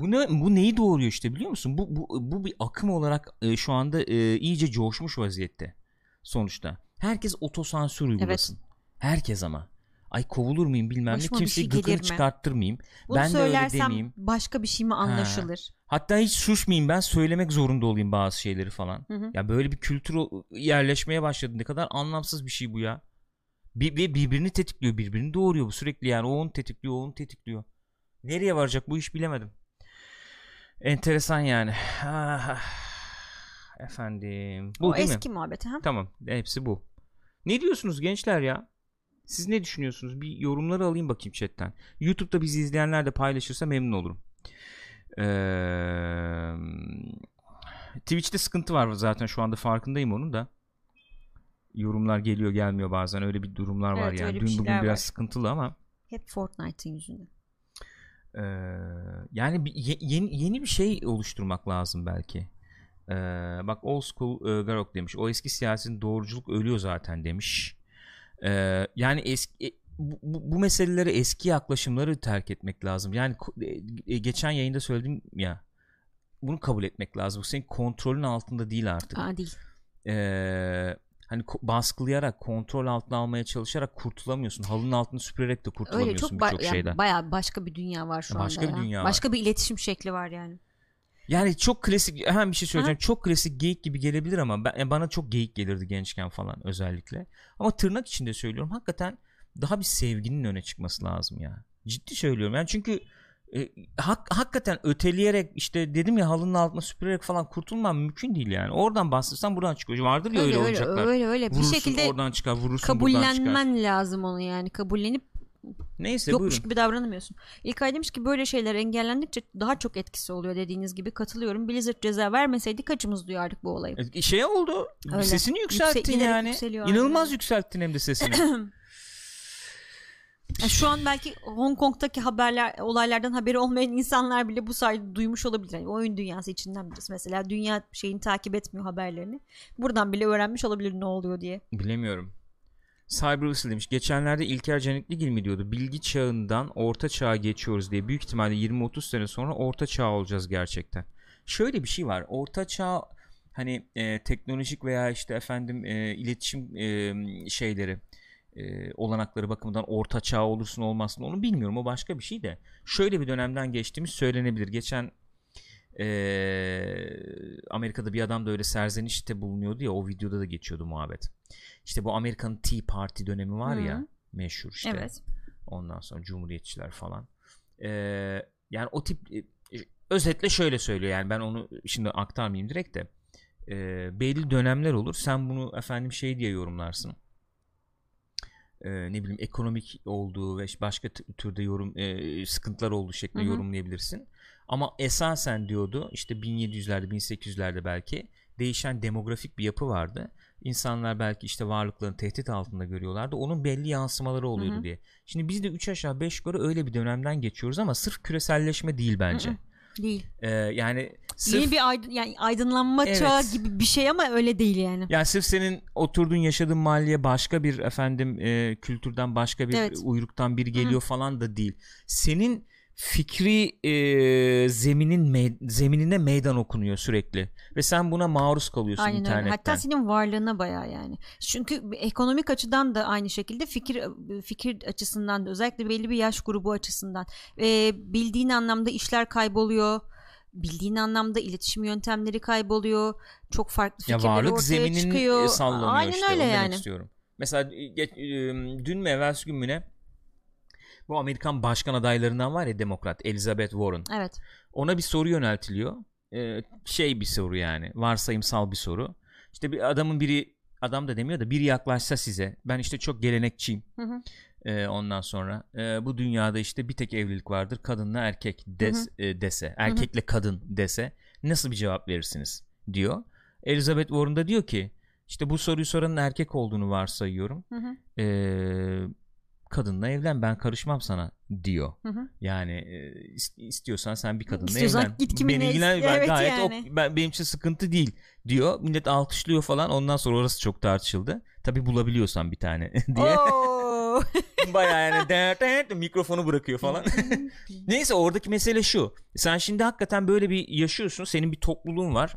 Speaker 1: Bu ne bu neyi doğuruyor işte biliyor musun? Bu bu bu bir akım olarak e, şu anda e, iyice coşmuş vaziyette sonuçta. Herkes otosansür uygulasın. Herkes ama. Ay kovulur muyum bilmem ne.
Speaker 2: Başıma
Speaker 1: Kimseyi
Speaker 2: şey gelir
Speaker 1: gıkını
Speaker 2: mi?
Speaker 1: çıkarttırmayayım.
Speaker 2: Bunu
Speaker 1: ben de öyle demeyeyim.
Speaker 2: başka bir şey mi anlaşılır?
Speaker 1: Hatta hiç susmayayım ben söylemek zorunda olayım bazı şeyleri falan.
Speaker 2: Hı hı.
Speaker 1: Ya böyle bir kültür yerleşmeye başladı. Ne kadar anlamsız bir şey bu ya. Bir, bir- birbirini tetikliyor, birbirini doğuruyor bu sürekli yani. O onu tetikliyor, o onu tetikliyor. Nereye varacak bu iş bilemedim. Enteresan yani. Ah, efendim. Bu
Speaker 2: o
Speaker 1: değil mi?
Speaker 2: eski muhabbet ha.
Speaker 1: Tamam, hepsi bu. Ne diyorsunuz gençler ya? Siz ne düşünüyorsunuz? Bir yorumları alayım bakayım chatten. YouTube'da bizi izleyenler de paylaşırsa memnun olurum. Ee, Twitch'te sıkıntı var zaten şu anda farkındayım onun da. Yorumlar geliyor gelmiyor bazen öyle bir durumlar var
Speaker 2: Evet,
Speaker 1: yani.
Speaker 2: öyle bir
Speaker 1: Dün bugün
Speaker 2: şeyler
Speaker 1: biraz
Speaker 2: var.
Speaker 1: sıkıntılı ama
Speaker 2: Hep Fortnite'ın yüzünden.
Speaker 1: Ee, yani bir, ye- yeni, yeni bir şey oluşturmak lazım belki. Ee, bak old school e, Garok demiş. O eski siyasetin doğruculuk ölüyor zaten demiş. Ee, yani eski e, bu, bu, meselelere eski yaklaşımları terk etmek lazım. Yani e, e, geçen yayında söyledim ya bunu kabul etmek lazım. Bu senin kontrolün altında değil artık.
Speaker 2: Aa değil.
Speaker 1: Ee, hani baskılayarak kontrol altına almaya çalışarak kurtulamıyorsun. Halının altını süpürerek de kurtulamıyorsun
Speaker 2: çok ba-
Speaker 1: birçok
Speaker 2: yani
Speaker 1: şeyden.
Speaker 2: bayağı başka bir dünya var şu
Speaker 1: Başka
Speaker 2: anda
Speaker 1: bir
Speaker 2: ya.
Speaker 1: dünya var.
Speaker 2: başka bir iletişim şekli var yani.
Speaker 1: Yani çok klasik hemen bir şey söyleyeceğim. Çok klasik geyik gibi gelebilir ama ben, yani bana çok geyik gelirdi gençken falan özellikle. Ama tırnak içinde söylüyorum. Hakikaten daha bir sevginin öne çıkması lazım ya. Ciddi söylüyorum. Yani çünkü e, hak, hakikaten öteleyerek işte dedim ya halının altına süpürerek falan kurtulmam mümkün değil yani. Oradan bastırsan buradan çıkıyor. Vardır ya öyle,
Speaker 2: öyle öyle
Speaker 1: olacaklar.
Speaker 2: öyle öyle bir
Speaker 1: Vurursun
Speaker 2: şekilde
Speaker 1: oradan çıkar, vurursun buradan çıkar.
Speaker 2: kabullenmen lazım onu yani. Kabullenip
Speaker 1: Neyse
Speaker 2: yokmuş
Speaker 1: buyurun.
Speaker 2: gibi davranamıyorsun. İlkay demiş ki böyle şeyler engellendikçe daha çok etkisi oluyor dediğiniz gibi katılıyorum. Blizzard ceza vermeseydi kaçımız duyardık bu olayı.
Speaker 1: E, Şey oldu.
Speaker 2: Öyle.
Speaker 1: Sesini yükselttin
Speaker 2: giderek
Speaker 1: yani. İnanılmaz
Speaker 2: aynen.
Speaker 1: yükselttin hem de sesini.
Speaker 2: Ya şu an belki Hong Kong'daki haberler olaylardan haberi olmayan insanlar bile bu sayede duymuş olabilir. Yani oyun dünyası içinden birisi mesela dünya şeyini takip etmiyor haberlerini. Buradan bile öğrenmiş olabilir ne oluyor diye.
Speaker 1: Bilemiyorum. Cyber Whistle demiş. Geçenlerde İlker Canikligil mi diyordu? Bilgi çağından orta çağa geçiyoruz diye. Büyük ihtimalle 20-30 sene sonra orta çağ olacağız gerçekten. Şöyle bir şey var. Orta çağ hani e, teknolojik veya işte efendim e, iletişim e, şeyleri e, olanakları bakımından orta çağ olursun olmazsın onu bilmiyorum. O başka bir şey de. Şöyle bir dönemden geçtiğimiz söylenebilir. Geçen e, Amerika'da bir adam da öyle serzenişte bulunuyordu ya o videoda da geçiyordu muhabbet. İşte bu Amerikan Tea Party dönemi var ya
Speaker 2: Hı.
Speaker 1: meşhur işte.
Speaker 2: Evet.
Speaker 1: Ondan sonra Cumhuriyetçiler falan. Ee, yani o tip e, özetle şöyle söylüyor yani ben onu şimdi aktarmayayım direkt de Ee, belli dönemler olur sen bunu efendim şey diye yorumlarsın Ee, ne bileyim ekonomik olduğu ve başka t- türde yorum e, sıkıntılar olduğu şeklinde
Speaker 2: Hı hı.
Speaker 1: yorumlayabilirsin ama esasen diyordu işte 1700'lerde 1800'lerde belki değişen demografik bir yapı vardı İnsanlar belki işte varlıklarını tehdit altında görüyorlardı. Onun belli yansımaları oluyordu
Speaker 2: Hı hı.
Speaker 1: diye. Şimdi biz de 3 aşağı 5 yukarı öyle bir dönemden geçiyoruz ama sırf küreselleşme değil bence.
Speaker 2: Hı hı. Değil.
Speaker 1: Ee, yani sırf
Speaker 2: Yeni bir aydın, yani aydınlanma
Speaker 1: Evet.
Speaker 2: çağı gibi bir şey ama öyle değil yani.
Speaker 1: yani sırf senin oturduğun yaşadığın mahalleye başka bir efendim e, kültürden başka bir
Speaker 2: Evet.
Speaker 1: uyruktan biri geliyor falan da değil. Senin fikri e, zeminin me- zeminine meydan okunuyor sürekli ve sen buna maruz kalıyorsun
Speaker 2: Aynen öyle.
Speaker 1: internetten.
Speaker 2: Hatta senin varlığına bayağı yani. Çünkü ekonomik açıdan da aynı şekilde fikir fikir açısından da özellikle belli bir yaş grubu açısından e, bildiğin anlamda işler kayboluyor. Bildiğin anlamda iletişim yöntemleri kayboluyor. Çok farklı
Speaker 1: Ya
Speaker 2: fikirler
Speaker 1: varlık
Speaker 2: ortaya
Speaker 1: zeminin
Speaker 2: çıkıyor.
Speaker 1: sallanıyor
Speaker 2: Aynen
Speaker 1: işte.
Speaker 2: öyle
Speaker 1: demek
Speaker 2: yani.
Speaker 1: istiyorum. Mesela dün mü evvelsi gün mü ne? Bu Amerikan başkan adaylarından var ya demokrat Elizabeth Warren.
Speaker 2: Evet.
Speaker 1: Ona bir soru yöneltiliyor. E, şey bir soru yani. Varsayımsal bir soru. İşte bir adamın biri adam da demiyor da biri yaklaşsa size. Ben işte çok gelenekçiyim.
Speaker 2: Hı hı.
Speaker 1: E, ondan sonra e, bu dünyada işte bir tek evlilik vardır. Kadınla erkek des, e, dese. Erkekle kadın dese. Nasıl bir cevap verirsiniz? diyor. Elizabeth Warren da diyor ki işte bu soruyu soranın erkek olduğunu varsayıyorum.
Speaker 2: Hı hı.
Speaker 1: Ee, kadınla evlen ben karışmam sana diyor.
Speaker 2: Hı hı.
Speaker 1: Yani e, is- istiyorsan sen bir kadınla
Speaker 2: İstiyorsan
Speaker 1: evlen.
Speaker 2: git kiminle
Speaker 1: Beni ilgilen- ben
Speaker 2: evet
Speaker 1: gayet
Speaker 2: yani.
Speaker 1: ok- ben, benim için sıkıntı değil diyor. Millet alkışlıyor falan. Ondan sonra orası çok tartışıldı. Tabi bulabiliyorsan bir tane diye. Baya yani dert dert mikrofonu bırakıyor falan. Neyse oradaki mesele şu. Sen şimdi hakikaten böyle bir yaşıyorsun. Senin bir topluluğun var.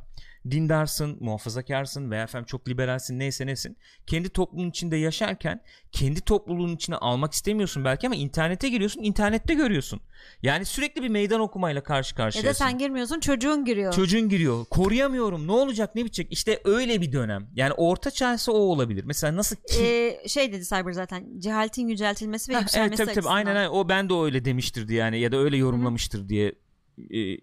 Speaker 1: Dindarsın, muhafazakarsın veya efendim çok liberalsin neyse nesin. Kendi toplumun içinde yaşarken kendi topluluğun içine almak istemiyorsun belki ama internete giriyorsun, internette görüyorsun. Yani sürekli bir meydan okumayla karşı
Speaker 2: Ya
Speaker 1: karşıyasın.
Speaker 2: da sen girmiyorsun çocuğun giriyor.
Speaker 1: Çocuğun giriyor. Koruyamıyorum. Ne olacak ne bitecek? İşte öyle bir dönem. Yani orta çağsı o olabilir. Mesela nasıl ki...
Speaker 2: Ee, şey dedi Cyber zaten cehaletin yüceltilmesi ve
Speaker 1: Heh,
Speaker 2: yükselmesi
Speaker 1: evet tabii tabii
Speaker 2: açısından.
Speaker 1: aynen aynen. O ben de öyle demiştirdi yani ya da öyle yorumlamıştır diye e,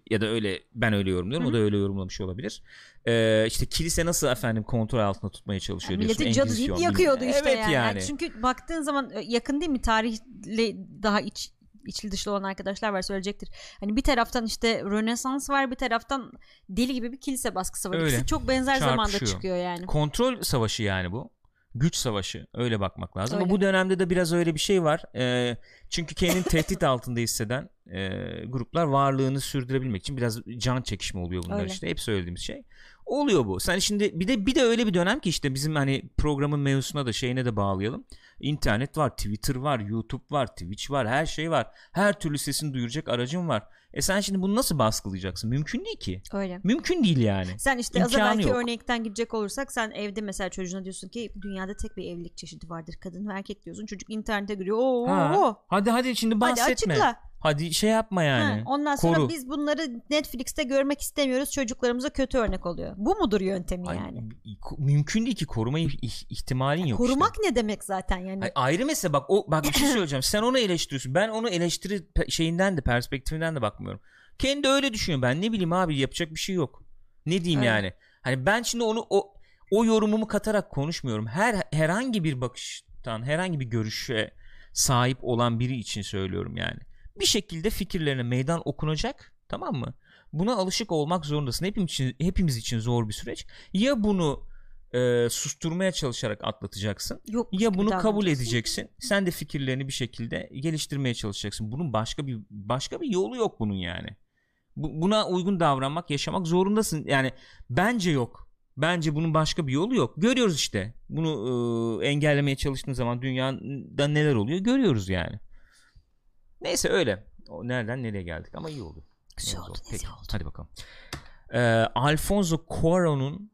Speaker 1: ya da öyle ben öyle yorumluyorum. O da öyle yorumlamış olabilir. Ee, işte kilise nasıl efendim kontrol altında tutmaya çalışıyor
Speaker 2: Yani
Speaker 1: diyorsun.
Speaker 2: milleti cadı deyip yakıyordu işte
Speaker 1: evet
Speaker 2: yani.
Speaker 1: yani.
Speaker 2: Çünkü baktığın zaman e, yakın değil mi tarihle daha iç içli dışlı olan arkadaşlar var söyleyecektir. Hani bir taraftan işte Rönesans var bir taraftan deli gibi bir kilise baskısı var.
Speaker 1: Öyle.
Speaker 2: İkisi çok benzer zamanda
Speaker 1: Çarpışıyor.
Speaker 2: çıkıyor yani.
Speaker 1: Kontrol savaşı yani bu. Güç savaşı öyle bakmak lazım. Ama
Speaker 2: Öyle.
Speaker 1: bu dönemde de biraz öyle bir şey var. Ee, çünkü kendini tehdit altında hisseden e, gruplar varlığını sürdürebilmek için biraz can çekişme oluyor bunlar
Speaker 2: Öyle.
Speaker 1: işte. Hep söylediğimiz şey. Oluyor bu. Sen şimdi bir de bir de öyle bir dönem ki işte bizim hani programın mevzusuna da şeyine de bağlayalım. İnternet var, Twitter var, YouTube var, Twitch var, her şey var. Her türlü sesini duyuracak aracın var. E sen şimdi bunu nasıl baskılayacaksın? Mümkün değil ki.
Speaker 2: Öyle.
Speaker 1: Mümkün değil yani.
Speaker 2: Sen işte az evvelki
Speaker 1: yok.
Speaker 2: örnekten gidecek olursak sen evde mesela çocuğuna diyorsun ki dünyada tek bir evlilik çeşidi vardır kadın ve erkek diyorsun. Çocuk internete giriyor. Oo,
Speaker 1: Ha. Hadi hadi şimdi
Speaker 2: Hadi
Speaker 1: bahsetme.
Speaker 2: açıkla.
Speaker 1: Hadi şey yapma yani.
Speaker 2: Ha, ondan sonra
Speaker 1: Koru.
Speaker 2: biz bunları Netflix'te görmek istemiyoruz. Çocuklarımıza kötü örnek oluyor. Bu mudur yöntemi
Speaker 1: Ay,
Speaker 2: yani?
Speaker 1: mümkün değil ki koruma ih- ih- ihtimalin yok
Speaker 2: Korumak
Speaker 1: işte.
Speaker 2: ne demek zaten yani?
Speaker 1: Ay, ayrı mesele bak o bak bir şey söyleyeceğim. Sen onu eleştiriyorsun. Ben onu eleştiri şeyinden de perspektifinden de bakmıyorum. Kendi öyle düşünüyor. Ben ne bileyim abi yapacak bir şey yok. Ne diyeyim
Speaker 2: Öyle.
Speaker 1: yani? Hani ben şimdi onu o o yorumumu katarak konuşmuyorum. Her herhangi bir bakıştan, herhangi bir görüşe sahip olan biri için söylüyorum yani. Bir şekilde fikirlerine meydan okunacak, tamam mı? Buna alışık olmak zorundasın. Hepimiz için hepimiz için zor bir süreç. Ya bunu e, susturmaya çalışarak atlatacaksın
Speaker 2: Yokmuş
Speaker 1: ya bunu kabul edeceksin. Sen de fikirlerini bir şekilde geliştirmeye çalışacaksın. Bunun başka bir başka bir yolu yok bunun yani. Bu- buna uygun davranmak, yaşamak zorundasın. Yani bence yok. Bence bunun başka bir yolu yok. Görüyoruz işte. Bunu e, engellemeye çalıştığın zaman dünyada neler oluyor görüyoruz yani. Neyse öyle. O nereden nereye geldik ama iyi oldu.
Speaker 2: Güzel
Speaker 1: İyi
Speaker 2: oldu,
Speaker 1: Peki,
Speaker 2: oldu.
Speaker 1: Hadi bakalım. Ee, Alfonso Cuarón'un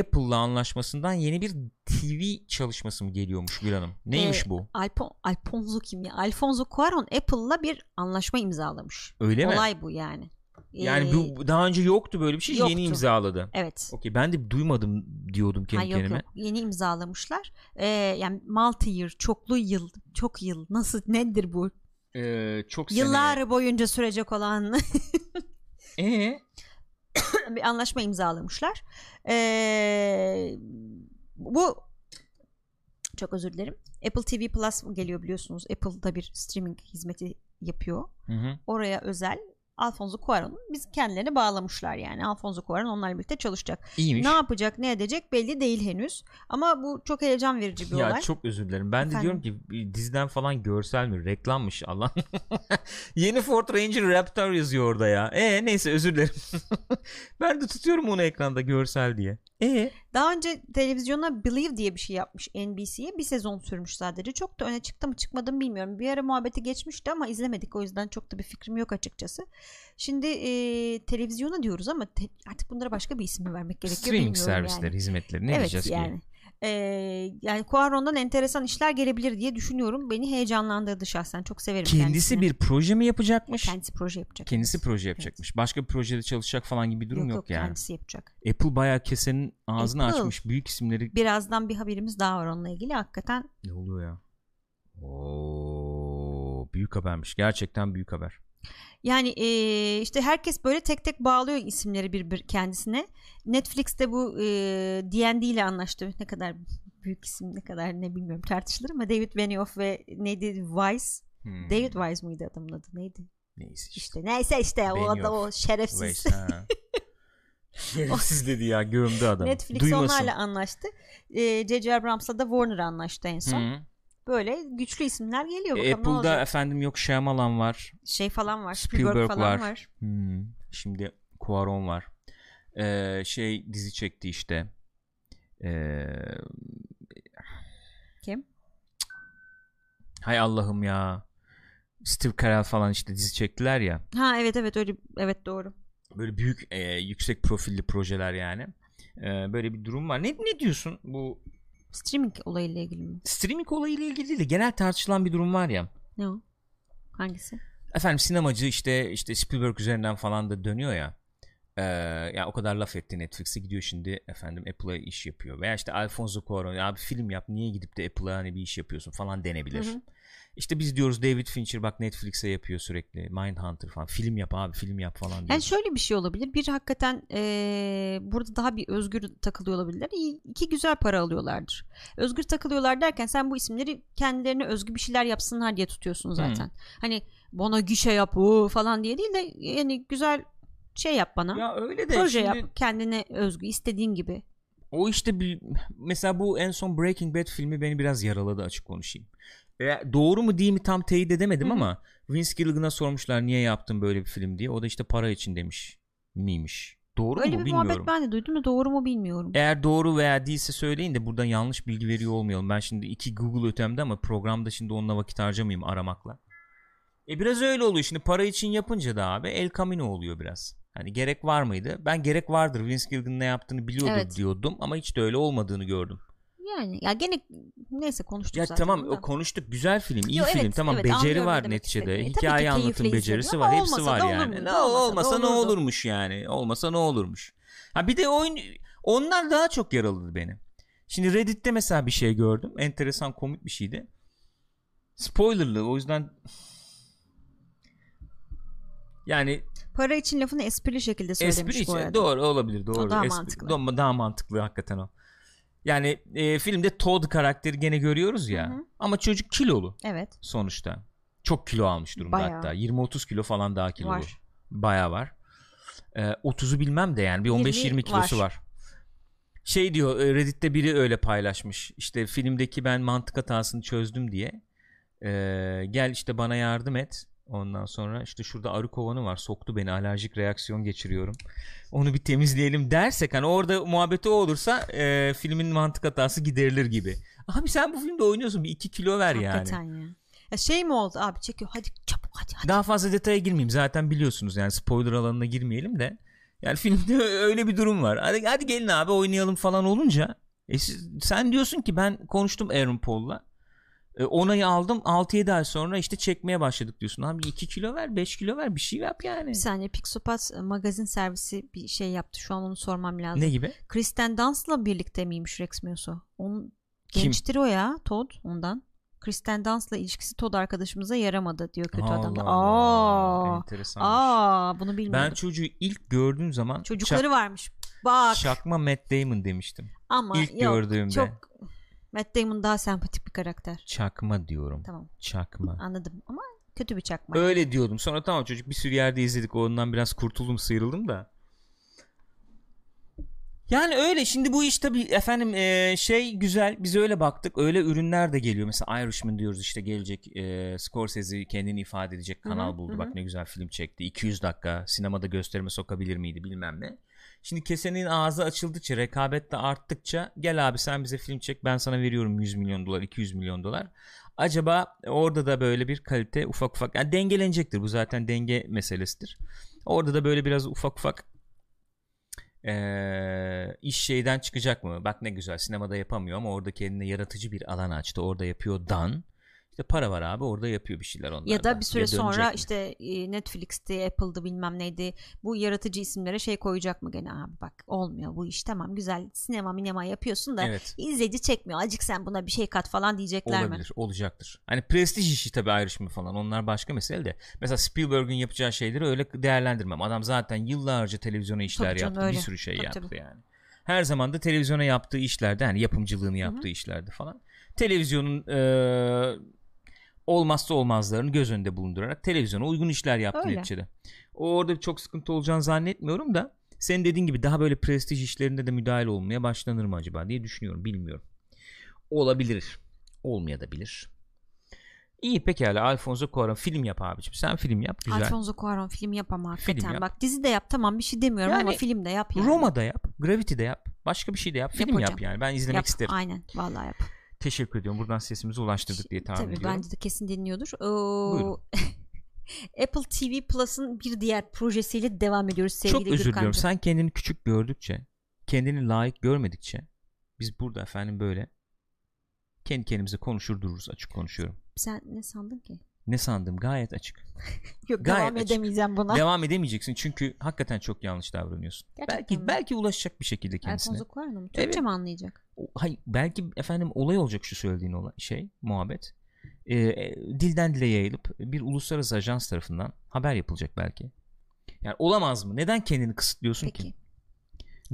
Speaker 1: Apple'la anlaşmasından yeni bir TV çalışması mı geliyormuş Gül Hanım? Neymiş
Speaker 2: Ee,
Speaker 1: bu?
Speaker 2: Alpon, Alfonso kim ya? Alfonso Cuarón Apple'la bir anlaşma imzalamış.
Speaker 1: Öyle mi?
Speaker 2: Olay bu yani.
Speaker 1: Yani
Speaker 2: Ee,
Speaker 1: bu daha önce yoktu böyle bir şey
Speaker 2: yoktu.
Speaker 1: yeni imzaladı.
Speaker 2: Evet.
Speaker 1: Okey ben de duymadım diyordum
Speaker 2: Ha,
Speaker 1: kendi
Speaker 2: yok
Speaker 1: kendime.
Speaker 2: yok yeni imzalamışlar. Ee, yani multi year çoklu yıl çok yıl nasıl nedir bu?
Speaker 1: Ee, çok
Speaker 2: Yıllar boyunca sürecek olan
Speaker 1: sene. Ee?
Speaker 2: bir anlaşma imzalamışlar. Ee, bu çok özür dilerim. Apple TV Plus geliyor biliyorsunuz. Apple'da bir streaming hizmeti yapıyor.
Speaker 1: Hı hı.
Speaker 2: Oraya özel Alfonso Cuarón'u biz kendilerine bağlamışlar yani. Alfonso Cuarón onlarla birlikte çalışacak.
Speaker 1: İyiymiş.
Speaker 2: Ne yapacak, ne edecek belli değil henüz. Ama bu çok heyecan verici bir
Speaker 1: ya
Speaker 2: olay.
Speaker 1: çok özür dilerim. Ben de
Speaker 2: Efendim?
Speaker 1: diyorum ki diziden falan görsel mi? Reklammış Allah. Yeni Ford Ranger Raptor yazıyor orada ya. E neyse özür dilerim. ben de tutuyorum onu ekranda görsel diye. E
Speaker 2: Daha önce televizyona Believe diye bir şey yapmış NBC'ye. Bir sezon sürmüş sadece. Çok da öne çıktı mı çıkmadı mı bilmiyorum. Bir ara muhabbeti geçmişti ama izlemedik. O yüzden çok da bir fikrim yok açıkçası. Şimdi e, televizyona diyoruz ama te- artık bunlara başka bir isim mi vermek gerekiyor
Speaker 1: streaming
Speaker 2: bilmiyorum
Speaker 1: servisleri,
Speaker 2: yani.
Speaker 1: hizmetleri ne
Speaker 2: evet
Speaker 1: diyeceğiz
Speaker 2: yani.
Speaker 1: ki?
Speaker 2: Ee, yani Cuarón'dan enteresan işler gelebilir diye düşünüyorum. Beni heyecanlandırdı şahsen. Çok severim
Speaker 1: Kendisi
Speaker 2: kendisini.
Speaker 1: bir proje mi yapacakmış?
Speaker 2: Kendisi proje yapacak.
Speaker 1: Kendisi
Speaker 2: evet.
Speaker 1: proje yapacakmış. Başka bir projede çalışacak falan gibi bir durum yok, yani.
Speaker 2: Kendisi yapacak.
Speaker 1: Apple bayağı kesenin ağzını
Speaker 2: Apple.
Speaker 1: açmış. Büyük isimleri
Speaker 2: Birazdan bir haberimiz daha var onunla ilgili. Hakikaten
Speaker 1: ne oluyor ya? Oo, büyük habermiş. Gerçekten büyük haber.
Speaker 2: Yani eee, işte herkes böyle tek tek bağlıyor isimleri bir, bir kendisine. Netflix'te bu eee, D&D ile anlaştı. Ne kadar büyük isim ne kadar ne bilmiyorum tartışılır ama David Benioff ve neydi Weiss.
Speaker 1: Hmm,
Speaker 2: David Weiss mıydı adamın adı neydi?
Speaker 1: Neyse işte.
Speaker 2: İşte neyse işte o
Speaker 1: Benioff.
Speaker 2: da o şerefsiz.
Speaker 1: Weiss. Şerefsiz dedi ya gömdü adam.
Speaker 2: Netflix
Speaker 1: Duymasın.
Speaker 2: onlarla anlaştı. J.J. Abrams da Warner anlaştı en son.
Speaker 1: Hı.
Speaker 2: Böyle güçlü isimler geliyor bakalım
Speaker 1: Apple'da efendim yok Shyamalan var.
Speaker 2: Şey falan var. Spielberg,
Speaker 1: Spielberg
Speaker 2: falan
Speaker 1: var.
Speaker 2: var.
Speaker 1: Hmm, Şimdi Cuarón var. Ee, şey dizi çekti işte. Ee,
Speaker 2: Kim?
Speaker 1: hay Allah'ım ya. Steve Carell falan işte dizi çektiler ya.
Speaker 2: Ha evet evet öyle evet doğru.
Speaker 1: Böyle büyük e, yüksek profilli projeler yani. E, böyle bir durum var. Ne ne diyorsun bu
Speaker 2: Streaming olayıyla ilgili mi?
Speaker 1: streaming olayıyla ilgili değil de genel tartışılan bir durum var ya.
Speaker 2: Ne o? Hangisi?
Speaker 1: Efendim sinemacı işte işte Spielberg üzerinden falan da dönüyor ya. Ee, ya o kadar laf etti Netflix'e gidiyor şimdi efendim Apple'a iş yapıyor veya işte Alfonso Cuarón ya bir film yap niye gidip de Apple'a hani bir iş yapıyorsun falan denebilir.
Speaker 2: Hı hı.
Speaker 1: İşte biz diyoruz David Fincher bak Netflix'e yapıyor sürekli Mindhunter falan film yap abi film yap falan diyor.
Speaker 2: Yani şöyle bir şey olabilir. Bir hakikaten eee, burada daha bir özgür takılıyor olabilirler. İki güzel para alıyorlardır. Özgür takılıyorlar derken sen bu isimleri kendilerine özgü bir şeyler yapsınlar diye tutuyorsun zaten. Hani bana gişe yap falan diye değil de yani güzel şey yap bana.
Speaker 1: Ya öyle de
Speaker 2: Proje
Speaker 1: şimdi
Speaker 2: yap kendine özgü istediğin gibi.
Speaker 1: o işte bir mesela bu en son Breaking Bad filmi beni biraz yaraladı açık konuşayım. E, doğru mu değil mi tam teyit edemedim
Speaker 2: Hı hı.
Speaker 1: ama Vince Gilligan'a sormuşlar niye yaptın böyle bir film diye. O da işte para için demiş miymiş. Doğru
Speaker 2: Öyle
Speaker 1: mu
Speaker 2: bir
Speaker 1: bilmiyorum.
Speaker 2: muhabbet ben de duydum da doğru mu bilmiyorum.
Speaker 1: Eğer doğru veya değilse söyleyin de buradan yanlış bilgi veriyor olmayalım. Ben şimdi iki Google ötemde ama programda şimdi onunla vakit harcamayayım aramakla. E biraz öyle oluyor şimdi para için yapınca da abi El Camino oluyor biraz. Hani gerek var mıydı? Ben gerek vardır Vince Gilligan ne yaptığını biliyordur
Speaker 2: Evet.
Speaker 1: diyordum ama hiç de öyle olmadığını gördüm.
Speaker 2: Yani ya gene neyse konuştuk
Speaker 1: Ya
Speaker 2: zaten.
Speaker 1: tamam
Speaker 2: bunu da.
Speaker 1: o konuştuk güzel film iyi
Speaker 2: Yo,
Speaker 1: film
Speaker 2: evet,
Speaker 1: tamam
Speaker 2: evet,
Speaker 1: beceri var neticede
Speaker 2: istediğini. E, tabii
Speaker 1: hikaye
Speaker 2: ki
Speaker 1: anlatım becerisi var hepsi var yani. Ne,
Speaker 2: Olmasa
Speaker 1: olmasa ne
Speaker 2: olurdu.
Speaker 1: olurmuş yani olmasa ne olurmuş. Ha bir de oyun onlar daha çok yaraladı beni. Şimdi Reddit'te mesela bir şey gördüm enteresan komik bir şeydi. Spoilerlı o yüzden yani
Speaker 2: Para için lafını esprili şekilde söylemiş
Speaker 1: espri
Speaker 2: bu
Speaker 1: için
Speaker 2: arada.
Speaker 1: doğru olabilir doğru.
Speaker 2: daha
Speaker 1: Espri-
Speaker 2: mantıklı.
Speaker 1: daha mantıklı hakikaten o. Yani e, filmde Todd karakteri gene görüyoruz ya.
Speaker 2: Hı hı.
Speaker 1: Ama çocuk kilolu
Speaker 2: Evet.
Speaker 1: sonuçta. Çok kilo almış durumda
Speaker 2: Bayağı.
Speaker 1: hatta. 20-30 kilo falan daha kilolu.
Speaker 2: Var.
Speaker 1: Bayağı var. Ee, 30'u bilmem de yani bir 15-20
Speaker 2: 20
Speaker 1: kilosu var.
Speaker 2: var.
Speaker 1: Şey diyor e, Reddit'te biri öyle paylaşmış. İşte filmdeki ben mantık hatasını çözdüm diye. Ee, gel işte bana yardım et. Ondan sonra işte şurada arı kovanı var. Soktu beni alerjik reaksiyon geçiriyorum. Onu bir temizleyelim dersek hani orada muhabbeti o olursa e, filmin mantık hatası giderilir gibi. Abi sen bu filmde oynuyorsun bir 2 kilo ver yani.
Speaker 2: Hakikaten ya. ya. Şey mi oldu abi çekiyor hadi çabuk hadi hadi.
Speaker 1: Daha fazla detaya girmeyeyim. Zaten biliyorsunuz yani spoiler alanına girmeyelim de. Yani filmde öyle bir durum var. Hadi, hadi gelin abi oynayalım falan olunca. E siz- sen diyorsun ki ben konuştum Aaron Paul'la. E, onayı aldım 6-7 ay sonra işte çekmeye başladık diyorsun. Abi 2 kilo ver 5 kilo ver bir şey yap yani.
Speaker 2: Bir saniye Pixopat e, magazin servisi bir şey yaptı. Şu an onu sormam lazım.
Speaker 1: Ne gibi?
Speaker 2: Kristen Dunst'la birlikte miymiş Rex Meoso? Onun
Speaker 1: Kim?
Speaker 2: gençtir o ya Todd ondan. Kristen Dunst'la ilişkisi Todd arkadaşımıza yaramadı diyor kötü adam. da.
Speaker 1: Allah,
Speaker 2: Aa,
Speaker 1: enteresanmış.
Speaker 2: aa bunu
Speaker 1: Ben
Speaker 2: bilmiyordum.
Speaker 1: çocuğu ilk gördüğüm zaman
Speaker 2: Çocukları varmış. Bak
Speaker 1: çakma Matt Damon demiştim.
Speaker 2: ama
Speaker 1: ilk
Speaker 2: yok,
Speaker 1: gördüğümde.
Speaker 2: Çok Matt Damon daha sempatik bir karakter.
Speaker 1: Çakma diyorum.
Speaker 2: Tamam
Speaker 1: Çakma.
Speaker 2: anladım ama kötü bir çakma.
Speaker 1: Öyle diyordum. Sonra tamam çocuk bir sürü yerde izledik. Ondan biraz kurtuldum, sıyrıldım da. Yani öyle şimdi bu iş tabii efendim e, şey güzel biz öyle baktık öyle ürünler de geliyor mesela Irishman diyoruz işte gelecek e, Scorsese kendini ifade edecek kanal
Speaker 2: Hı hı,
Speaker 1: buldu
Speaker 2: hı
Speaker 1: bak ne güzel film çekti 200 dakika sinemada gösterime sokabilir miydi bilmem ne. Şimdi kesenin ağzı açıldıkça rekabet de arttıkça gel abi sen bize film çek ben sana veriyorum 100 milyon dolar 200 milyon dolar. Acaba orada da böyle bir kalite ufak ufak yani dengelenecektir bu zaten denge meselesidir. Orada da böyle biraz ufak ufak eee, iş şeyden çıkacak mı? Bak ne güzel sinemada yapamıyor ama orada kendine yaratıcı bir alan açtı. Orada yapıyor Dan. İşte para var abi orada yapıyor bir şeyler onlar.
Speaker 2: Ya da bir süre sonra
Speaker 1: mi?
Speaker 2: işte e, Netflix'ti, Apple'dı bilmem neydi. Bu yaratıcı isimlere şey koyacak mı gene abi bak olmuyor bu iş tamam güzel sinema minema yapıyorsun da
Speaker 1: Evet.
Speaker 2: izleyici çekmiyor. Acık sen buna bir şey kat falan diyecekler mi?
Speaker 1: Olabilir, olacaktır. Hani prestij işi tabii ayrışma falan onlar başka mesele de. Mesela Spielberg'in yapacağı şeyleri öyle değerlendirmem. Adam zaten yıllarca televizyona işler
Speaker 2: Tabii canım,
Speaker 1: yaptı.
Speaker 2: öyle.
Speaker 1: Bir sürü şey
Speaker 2: Tabii,
Speaker 1: yaptı
Speaker 2: tabii.
Speaker 1: yani. Her zaman da televizyona yaptığı işlerde hani yapımcılığını yaptığı işlerde falan. Televizyonun eee, olmazsa olmazlarını göz önünde bulundurarak televizyona uygun işler yaptı
Speaker 2: Öyle.
Speaker 1: neticede. Orada çok sıkıntı olacağını zannetmiyorum da senin dediğin gibi daha böyle prestij işlerinde de müdahale olmaya başlanır mı acaba diye düşünüyorum. Bilmiyorum. Olabilir. Olmayabilir. İyi pekala Alfonso Cuarón film yap abicim. Sen film yap güzel.
Speaker 2: Alfonso Cuarón film yap ama hakikaten.
Speaker 1: yap.
Speaker 2: Bak dizi de yap tamam bir şey demiyorum ama
Speaker 1: Yani
Speaker 2: film de yap yani.
Speaker 1: Roma'da yap. Gravity'de yap. Başka bir şey de yap. Film yap,
Speaker 2: hocam.
Speaker 1: yani. Ben izlemek
Speaker 2: Yap,
Speaker 1: isterim.
Speaker 2: Aynen vallahi yap.
Speaker 1: Teşekkür ediyorum. Buradan sesimizi ulaştırdık diye tahmin
Speaker 2: Tabii
Speaker 1: ediyorum.
Speaker 2: bence de kesin dinliyordur.
Speaker 1: Buyurun.
Speaker 2: Apple TV Plus'ın bir diğer projesiyle devam ediyoruz sevgili
Speaker 1: Çok özür diliyorum. Sen kendini küçük gördükçe, kendini layık görmedikçe biz burada efendim böyle kendi kendimize konuşur dururuz açık konuşuyorum.
Speaker 2: Sen ne sandın ki?
Speaker 1: Ne sandım gayet açık.
Speaker 2: Yok
Speaker 1: Gayet
Speaker 2: devam
Speaker 1: açık.
Speaker 2: edemeyeceğim buna.
Speaker 1: Devam edemeyeceksin çünkü hakikaten çok yanlış davranıyorsun.
Speaker 2: Gerçekten
Speaker 1: belki
Speaker 2: mi?
Speaker 1: belki ulaşacak bir şekilde kendisine.
Speaker 2: Alfonso Cuarón mı? Türkçe
Speaker 1: Evet.
Speaker 2: mi anlayacak?
Speaker 1: Hayır belki efendim olay olacak şu söylediğin olay, şey muhabbet. Ee, e, dilden dile yayılıp bir uluslararası ajans tarafından haber yapılacak belki. Yani olamaz mı? Neden kendini kısıtlıyorsun
Speaker 2: Peki.
Speaker 1: ki?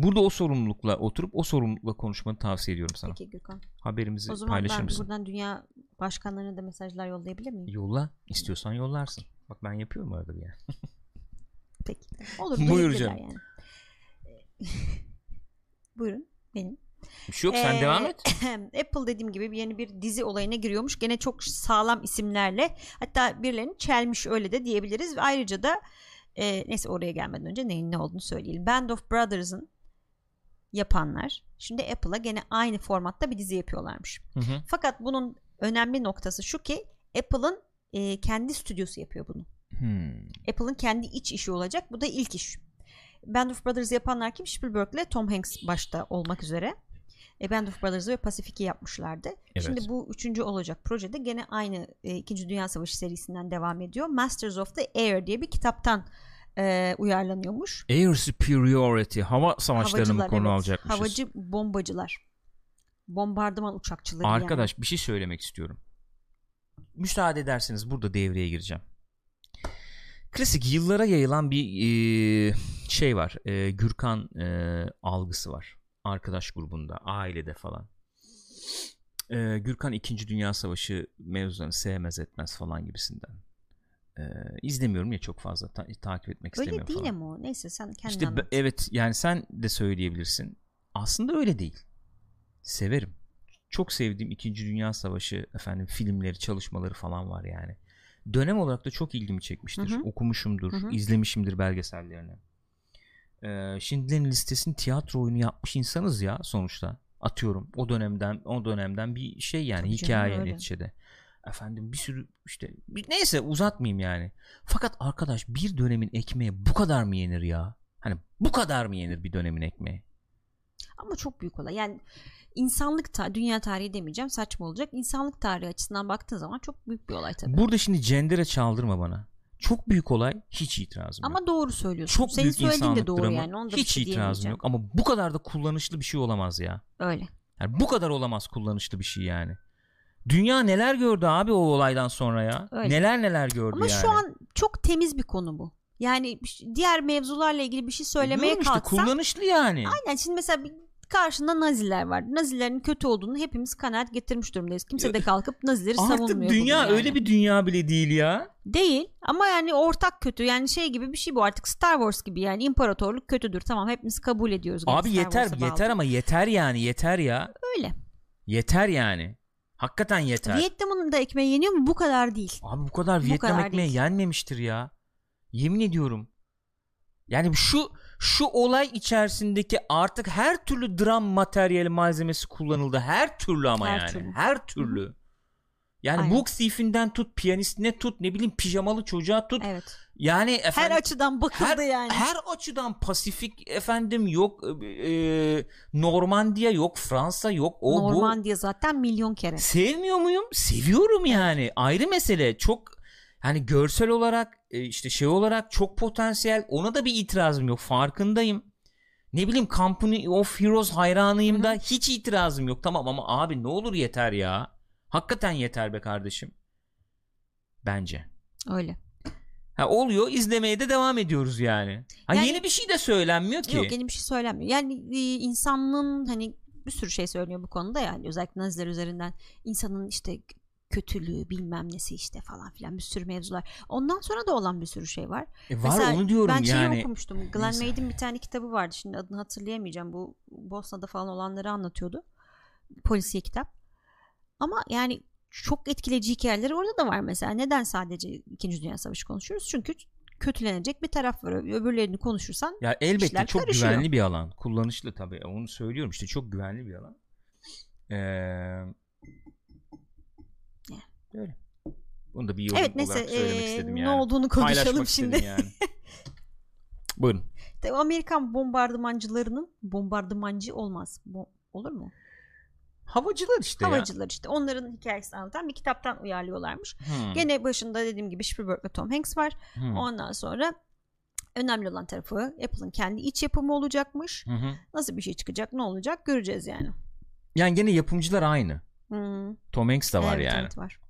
Speaker 1: Burada o sorumlulukla oturup o sorumlulukla konuşmanı tavsiye ediyorum sana.
Speaker 2: Peki Gürkan.
Speaker 1: Haberimizi
Speaker 2: O zaman
Speaker 1: paylaşır
Speaker 2: ben
Speaker 1: mısın?
Speaker 2: buradan dünya başkanlarına da mesajlar yollayabilir miyim?
Speaker 1: Yolla. istiyorsan yollarsın. Bak ben yapıyorum arada bir yani.
Speaker 2: Peki. Olur.
Speaker 1: Buyur canım.
Speaker 2: Yani. Buyurun. Benim.
Speaker 1: Bir şey yok sen
Speaker 2: Ee,
Speaker 1: devam et.
Speaker 2: Apple dediğim gibi yeni bir dizi olayına giriyormuş. Gene çok sağlam isimlerle. Hatta birilerini çelmiş öyle de diyebiliriz. Ve ayrıca da e, neyse oraya gelmeden önce neyin ne olduğunu söyleyelim. Band of Brothers'ın yapanlar şimdi Apple'a gene aynı formatta bir dizi yapıyorlarmış.
Speaker 1: Hı hı.
Speaker 2: Fakat bunun önemli noktası şu ki Apple'ın e, kendi stüdyosu yapıyor bunu.
Speaker 1: Hmm.
Speaker 2: Apple'ın kendi iç işi olacak. Bu da ilk iş. Band of Brothers yapanlar kim? Spielberg'le Tom Hanks başta olmak üzere. E, Band of Brothers'ı ve Pacific'i yapmışlardı.
Speaker 1: Evet.
Speaker 2: Şimdi bu üçüncü olacak projede gene aynı e, İkinci Dünya Savaşı serisinden devam ediyor. Masters of the Air diye bir kitaptan e, uyarlanıyormuş.
Speaker 1: Air superiority. Hava savaşlarını mı konu
Speaker 2: evet.
Speaker 1: alacakmışız?
Speaker 2: Havacı bombacılar. Bombardıman uçakçıları yani.
Speaker 1: Arkadaş bir şey söylemek istiyorum. Müsaade ederseniz burada devreye gireceğim. Klasik yıllara yayılan bir e, şey var. E, Gürkan e, algısı var. Arkadaş grubunda, ailede falan. E, Gürkan 2. Dünya Savaşı mevzularını sevmez etmez falan gibisinden. E, izlemiyorum ya çok fazla ta- takip etmek
Speaker 2: Öyle
Speaker 1: istemiyorum
Speaker 2: değil
Speaker 1: falan.
Speaker 2: ama o. Neyse sen kendin
Speaker 1: İşte
Speaker 2: anlat.
Speaker 1: evet yani sen de söyleyebilirsin. Aslında öyle değil. Severim. Çok sevdiğim 2. Dünya Savaşı efendim filmleri, çalışmaları falan var yani. Dönem olarak da çok ilgimi çekmiştir.
Speaker 2: Hı hı.
Speaker 1: Okumuşumdur,
Speaker 2: Hı hı.
Speaker 1: izlemişimdir belgesellerini. Ee, Schindler'in listesinin tiyatro oyunu yapmış insanız ya sonuçta. Atıyorum o dönemden o dönemden bir şey yani
Speaker 2: Tabii canım,
Speaker 1: hikaye
Speaker 2: öyle.
Speaker 1: Efendim bir sürü işte neyse uzatmayayım yani. Fakat arkadaş bir dönemin ekmeği bu kadar mı yenir ya? Hani bu kadar mı yenir bir dönemin ekmeği?
Speaker 2: Ama çok büyük olay. Yani insanlık ta dünya tarihi demeyeceğim saçma olacak. İnsanlık tarihi açısından baktığın zaman çok büyük bir olay tabii.
Speaker 1: Burada şimdi cendere çaldırma bana. Çok büyük olay hiç itirazım yok.
Speaker 2: Ama doğru söylüyorsun.
Speaker 1: Çok
Speaker 2: Senin
Speaker 1: büyük
Speaker 2: söylediğin de doğru yani. Onu da bir
Speaker 1: hiç
Speaker 2: şey
Speaker 1: itirazım yok ama bu kadar da kullanışlı bir şey olamaz ya.
Speaker 2: Öyle.
Speaker 1: Yani bu kadar olamaz kullanışlı bir şey yani. Dünya neler gördü abi o olaydan sonra ya.
Speaker 2: Öyle.
Speaker 1: Neler neler gördü
Speaker 2: Ama
Speaker 1: yani.
Speaker 2: şu an çok temiz bir konu bu. Yani diğer mevzularla ilgili bir şey söylemeye
Speaker 1: Diyorum işte,
Speaker 2: kalksan
Speaker 1: kullanışlı yani.
Speaker 2: aynen şimdi mesela bir karşında Naziler var. Nazilerin kötü olduğunu hepimiz kanaat getirmiş durumdayız. Kimse de kalkıp Nazileri savunmuyor.
Speaker 1: Artık dünya
Speaker 2: yani.
Speaker 1: öyle bir dünya bile değil ya.
Speaker 2: Değil ama yani ortak kötü yani şey gibi bir şey bu artık Star Wars gibi yani imparatorluk kötüdür tamam hepimiz kabul ediyoruz.
Speaker 1: Abi
Speaker 2: Star
Speaker 1: yeter yeter ama yeter yani yeter ya.
Speaker 2: Öyle.
Speaker 1: Yeter yani. Hakikaten yeter.
Speaker 2: Vietnam'ın da ekmeği yeniyor mu bu kadar değil.
Speaker 1: Abi bu kadar
Speaker 2: Bu
Speaker 1: Vietnam
Speaker 2: kadar
Speaker 1: ekmeği
Speaker 2: değil.
Speaker 1: yenmemiştir ya. Yemin ediyorum. Yani şu şu olay içerisindeki artık her türlü dram materyali malzemesi kullanıldı. Her türlü ama
Speaker 2: Her
Speaker 1: yani.
Speaker 2: türlü.
Speaker 1: Her türlü. Yani
Speaker 2: Aynen.
Speaker 1: book thief'inden tut, piyanistine tut, ne bileyim pijamalı çocuğa tut.
Speaker 2: Evet.
Speaker 1: Yani
Speaker 2: Her
Speaker 1: efendim,
Speaker 2: açıdan bakıldı
Speaker 1: her,
Speaker 2: yani.
Speaker 1: her açıdan Pasifik efendim yok e, e, Normandiya yok Fransa yok o bu
Speaker 2: Normandiya zaten milyon kere.
Speaker 1: Sevmiyor muyum? Seviyorum yani. Ayrı mesele. Çok hani görsel olarak e, işte şey olarak çok potansiyel. Ona da bir itirazım yok. Farkındayım. Ne bileyim Company of Heroes hayranıyım da hiç itirazım yok. Tamam ama abi ne olur yeter ya. Hakikaten yeter be kardeşim. Bence.
Speaker 2: Öyle.
Speaker 1: Ha, oluyor izlemeye de devam ediyoruz yani. Ha,
Speaker 2: Yani-
Speaker 1: yeni bir şey de söylenmiyor ki.
Speaker 2: Yok yeni bir şey söylenmiyor. Yani e, insanlığın hani bir sürü şey söyleniyor bu konuda yani özellikle Naziler üzerinden insanın işte kötülüğü bilmem nesi işte falan filan bir sürü mevzular. Ondan sonra da olan bir sürü şey var.
Speaker 1: E, var
Speaker 2: Mesela
Speaker 1: onu diyorum
Speaker 2: ben şeyi
Speaker 1: yani.
Speaker 2: okumuştum. Glenn
Speaker 1: Neyse.
Speaker 2: Maid'in bir tane kitabı vardı. Şimdi adını hatırlayamayacağım. Bu Bosna'da falan olanları anlatıyordu. Polisiye kitap. Ama yani çok etkileyici hikayeleri orada da var mesela. Neden sadece 2. Dünya Savaşı konuşuyoruz? Çünkü kötülenecek bir taraf var. Öbürlerini konuşursan
Speaker 1: Ya elbette çok
Speaker 2: karışıyor.
Speaker 1: güvenli bir alan. Kullanışlı tabii. Onu söylüyorum işte çok güvenli bir alan. Ee,
Speaker 2: Yani.
Speaker 1: öyle. Onu da bir yorum
Speaker 2: Evet neyse
Speaker 1: olarak söylemek
Speaker 2: ee,
Speaker 1: istedim
Speaker 2: ne
Speaker 1: yani.
Speaker 2: olduğunu konuşalım
Speaker 1: Paylaşmak
Speaker 2: şimdi.
Speaker 1: yani. Buyurun.
Speaker 2: Amerikan bombardımancılarının bombardımancı olmaz. Bo- olur mu?
Speaker 1: Havacılar işte
Speaker 2: Havacılar işte. Onların hikayesini anlatan bir kitaptan uyarlıyorlarmış.
Speaker 1: ya. Hmm,
Speaker 2: Gene başında dediğim gibi Spielberg ve Tom Hanks var.
Speaker 1: hmm.
Speaker 2: Ondan sonra önemli olan tarafı Apple'ın kendi iç yapımı olacakmış.
Speaker 1: Hı hı.
Speaker 2: Nasıl bir şey çıkacak, ne olacak göreceğiz yani.
Speaker 1: Yani gene yapımcılar aynı.
Speaker 2: Hmm.
Speaker 1: Tom Hanks de var
Speaker 2: evet,
Speaker 1: yani.
Speaker 2: evet var.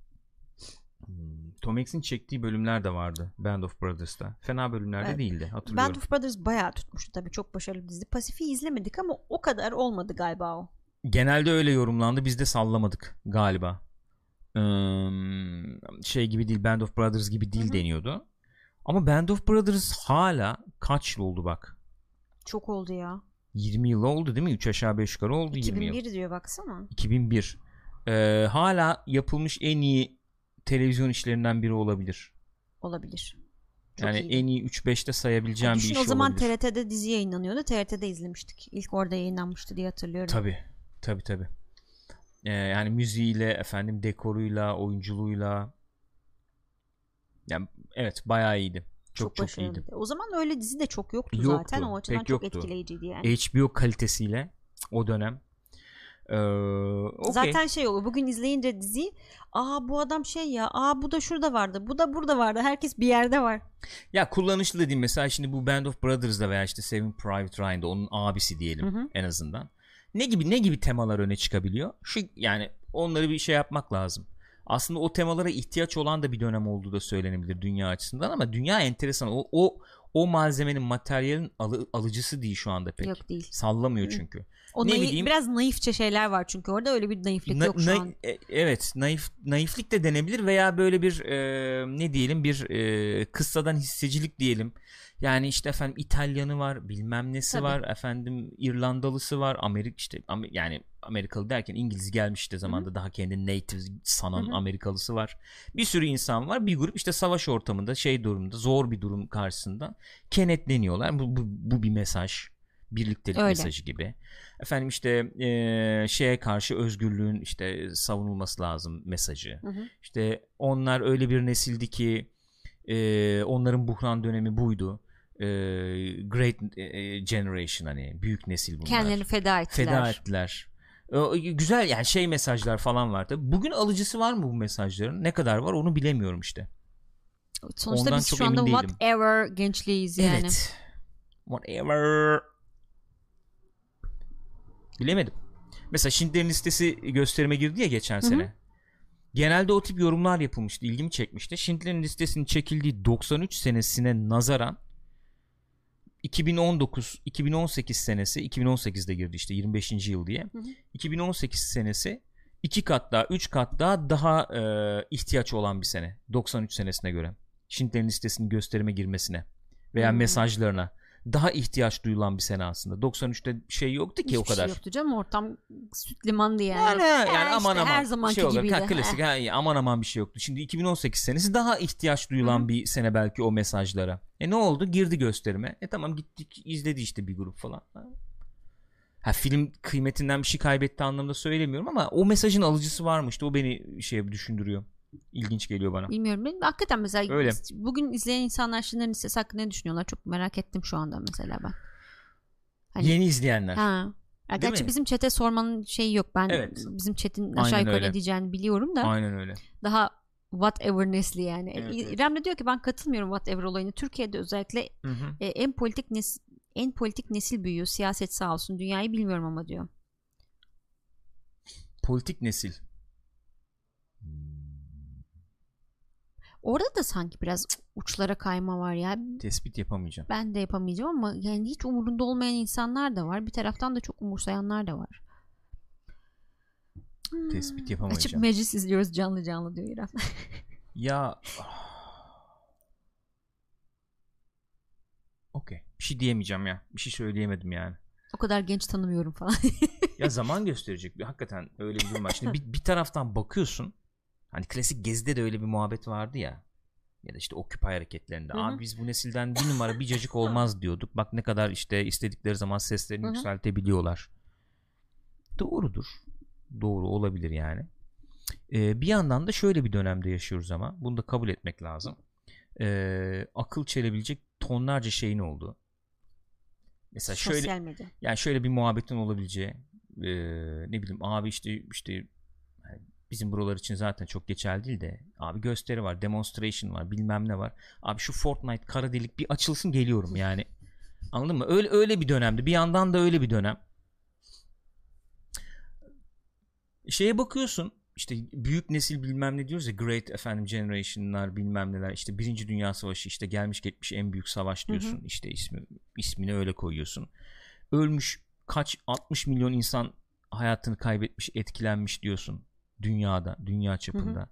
Speaker 1: Hmm, Tom Hanks'in çektiği bölümler de vardı Band of Brothers'ta. Fena bölümlerde
Speaker 2: Evet.
Speaker 1: değildi hatırlıyorum.
Speaker 2: Band of Brothers bayağı tutmuştu tabii. Çok başarılı bir dizi. Pasifik'i izlemedik ama o kadar olmadı galiba o.
Speaker 1: Genelde öyle yorumlandı. Biz de sallamadık galiba. Ee, şey gibi değil Band of Brothers gibi değil
Speaker 2: Hı hı.
Speaker 1: deniyordu. Ama Band of Brothers hala kaç yıl oldu bak.
Speaker 2: Çok oldu ya.
Speaker 1: 20 yıl oldu değil mi? 3 aşağı 5 yukarı oldu 20 yıl.
Speaker 2: 2001 diyor baksana.
Speaker 1: 2001. Ee, hala yapılmış en iyi televizyon işlerinden biri olabilir.
Speaker 2: Olabilir. Çok
Speaker 1: yani
Speaker 2: iyiydi.
Speaker 1: en iyi 3-5'te sayabileceğim
Speaker 2: Ya
Speaker 1: bir
Speaker 2: düşün
Speaker 1: iş
Speaker 2: o zaman
Speaker 1: olabilir.
Speaker 2: TRT'de dizi yayınlanıyordu. TRT'de izlemiştik. İlk orada yayınlanmıştı diye hatırlıyorum.
Speaker 1: Tabi tabi tabi. Ee, yani müziğiyle efendim dekoruyla oyunculuğuyla yani evet bayağı iyiydi. Çok çok,
Speaker 2: başarılıydı.
Speaker 1: iyiydi.
Speaker 2: O zaman öyle dizi de çok yoktu,
Speaker 1: Yoktu,
Speaker 2: zaten. O açıdan çok
Speaker 1: yoktu.
Speaker 2: etkileyiciydi yani.
Speaker 1: HBO kalitesiyle o dönem. Ee, okey.
Speaker 2: Zaten şey olur. Bugün izleyince diziyi aa bu adam şey ya aa bu da şurada vardı. Bu da burada vardı. Herkes bir yerde var.
Speaker 1: Ya kullanışlı dediğim mesela şimdi bu Band of Brothers'da veya işte Saving Private Ryan'da onun abisi diyelim
Speaker 2: Hı hı.
Speaker 1: en azından. Ne gibi ne gibi temalar öne çıkabiliyor? Şu yani onları bir şey yapmak lazım. Aslında o temalara ihtiyaç olan da bir dönem olduğu da söylenebilir dünya açısından ama dünya enteresan. O o o malzemenin materyalin alı- alıcısı değil şu anda pek.
Speaker 2: Yok değil.
Speaker 1: Sallamıyor
Speaker 2: Hı. O
Speaker 1: Ne
Speaker 2: naif-
Speaker 1: bileyim-
Speaker 2: biraz naifçe şeyler var çünkü orada öyle bir naiflik
Speaker 1: Na-
Speaker 2: yok şu
Speaker 1: na-
Speaker 2: an.
Speaker 1: e- evet naif naiflik de denebilir veya böyle bir e, ne diyelim bir e, kıssadan hissecilik diyelim. Yani işte efendim İtalyanı var, bilmem nesi
Speaker 2: Tabii.
Speaker 1: var, efendim İrlandalısı var, Amerik işte Amer- yani Amerikalı derken İngiliz gelmiş işte zamanda daha kendi native sanan
Speaker 2: Hı hı.
Speaker 1: Amerikalısı var. Bir sürü insan var. Bir grup işte savaş ortamında şey durumda, zor bir durum karşısında kenetleniyorlar. Bu, bu, bu bir mesaj. Birliktelik
Speaker 2: Öyle.
Speaker 1: mesajı gibi. Efendim işte eee, şeye karşı özgürlüğün işte savunulması lazım mesajı.
Speaker 2: Hı hı.
Speaker 1: İşte onlar öyle bir nesildi ki eee, onların buhran dönemi buydu. Eee, great generation hani büyük nesil bunlar.
Speaker 2: Kendilerini feda ettiler.
Speaker 1: feda ettiler. O, güzel yani şey mesajlar falan var tabii. Bugün alıcısı var mı bu mesajların? Ne kadar var onu bilemiyorum işte.
Speaker 2: Sonuçta
Speaker 1: Ondan
Speaker 2: biz şu anda whatever gençliğiz yani.
Speaker 1: Evet. Whatever. Bilemedim. Mesela Schindler'in listesi gösterime girdi ya geçen
Speaker 2: hı.
Speaker 1: sene. Genelde o tip yorumlar yapılmıştı. ilgimi çekmişti. Schindler'in listesinin çekildiği 93 senesine nazaran 2019 2018 senesi 2018'de girdi işte 25. yıl diye.
Speaker 2: hı.
Speaker 1: 2018 senesi iki kat daha, üç kat daha daha e, ihtiyaç olan bir sene. 93 senesine göre. Schindler'in listesinin gösterime girmesine veya
Speaker 2: Hmm.
Speaker 1: mesajlarına daha ihtiyaç duyulan bir sene aslında. 93'te şey yoktu ki
Speaker 2: Hiçbir
Speaker 1: o kadar.
Speaker 2: şey yoktu canım ortam süt limandı yani.
Speaker 1: Yani, yani
Speaker 2: Ha,
Speaker 1: aman
Speaker 2: işte
Speaker 1: aman
Speaker 2: her zamanki
Speaker 1: şey olarak,
Speaker 2: gibiydi.
Speaker 1: ha, klasik ha, aman aman bir şey yoktu. Şimdi 2018 senesi daha ihtiyaç duyulan
Speaker 2: Hı
Speaker 1: bir sene belki o mesajlara. E ne oldu? Girdi gösterime. E tamam gittik izledi işte bir grup falan. Ha, film kıymetinden bir şey kaybetti anlamda söylemiyorum ama o mesajın alıcısı varmıştı. O beni şey düşündürüyor. İlginç geliyor bana.
Speaker 2: Bilmiyorum. Ben, hakikaten mesela
Speaker 1: Öyle.
Speaker 2: bugün izleyen insanlar Schindler'in listesi hakkında ne düşünüyorlar? Çok merak ettim şu anda mesela ben. Hani-
Speaker 1: Yeni izleyenler.
Speaker 2: Ha. Ya
Speaker 1: Değil
Speaker 2: gerçi
Speaker 1: mi?
Speaker 2: bizim çete sormanın şeyi yok. Ben
Speaker 1: Evet.
Speaker 2: bizim
Speaker 1: Aynen
Speaker 2: aşağı yukarı
Speaker 1: öyle.
Speaker 2: ne diyeceğini biliyorum da
Speaker 1: Aynen öyle.
Speaker 2: daha whatever nesli yani.
Speaker 1: Evet,
Speaker 2: İ-
Speaker 1: evet.
Speaker 2: İrem de diyor ki ben katılmıyorum whatever olayını. Türkiye'de özellikle
Speaker 1: Hı hı.
Speaker 2: e, en politik nesil en politik nesil büyüyor. Siyaset sağ olsun. Dünyayı bilmiyorum ama diyor.
Speaker 1: Politik nesil.
Speaker 2: Orada da sanki biraz uçlara kayma var ya.
Speaker 1: Tespit yapamayacağım.
Speaker 2: Ben de yapamayacağım ama yani hiç umurunda olmayan insanlar da var. Bir taraftan da çok umursayanlar da var.
Speaker 1: Tespit
Speaker 2: Hmm. Açıp
Speaker 1: yapamayacağım.
Speaker 2: meclis izliyoruz canlı canlı diyor İrem.
Speaker 1: Ya Okey. Bir şey diyemeyeceğim ya. Bir şey söyleyemedim yani.
Speaker 2: o kadar genç tanımıyorum falan.
Speaker 1: Ya zaman gösterecek. Hakikaten öyle bir durum var. Şimdi bir, bir taraftan bakıyorsun. Hani klasik gezide de öyle bir muhabbet vardı ya. Ya da işte Occupy hareketlerinde.
Speaker 2: Hı hı.
Speaker 1: Abi biz bu nesilden bir numara bir cacık olmaz diyorduk. Bak ne kadar işte istedikleri zaman seslerini
Speaker 2: Hı hı.
Speaker 1: yükseltebiliyorlar. Doğrudur. Doğru olabilir yani. Ee, bir yandan da şöyle bir dönemde yaşıyoruz ama bunu da kabul etmek lazım. Ee, akıl çelebilecek tonlarca şeyin olduğu. Mesela şöyle
Speaker 2: Sosyal medya.
Speaker 1: yani şöyle bir muhabbetin olabileceği e, ne bileyim abi işte işte bizim buralar için zaten çok geçerli değil de abi gösteri var demonstration var bilmem ne var. Abi şu Fortnite kara delik bir açılsın geliyorum yani. Anladın mı? Öyle öyle bir dönemdi. Bir yandan da öyle bir dönem. Şeye bakıyorsun işte büyük nesil bilmem ne diyoruz ya great efendim generation'lar bilmem neler işte birinci dünya savaşı işte gelmiş geçmiş en büyük savaş diyorsun işte ismi ismini öyle koyuyorsun. Ölmüş kaç 60 milyon insan hayatını kaybetmiş etkilenmiş diyorsun dünyada dünya çapında.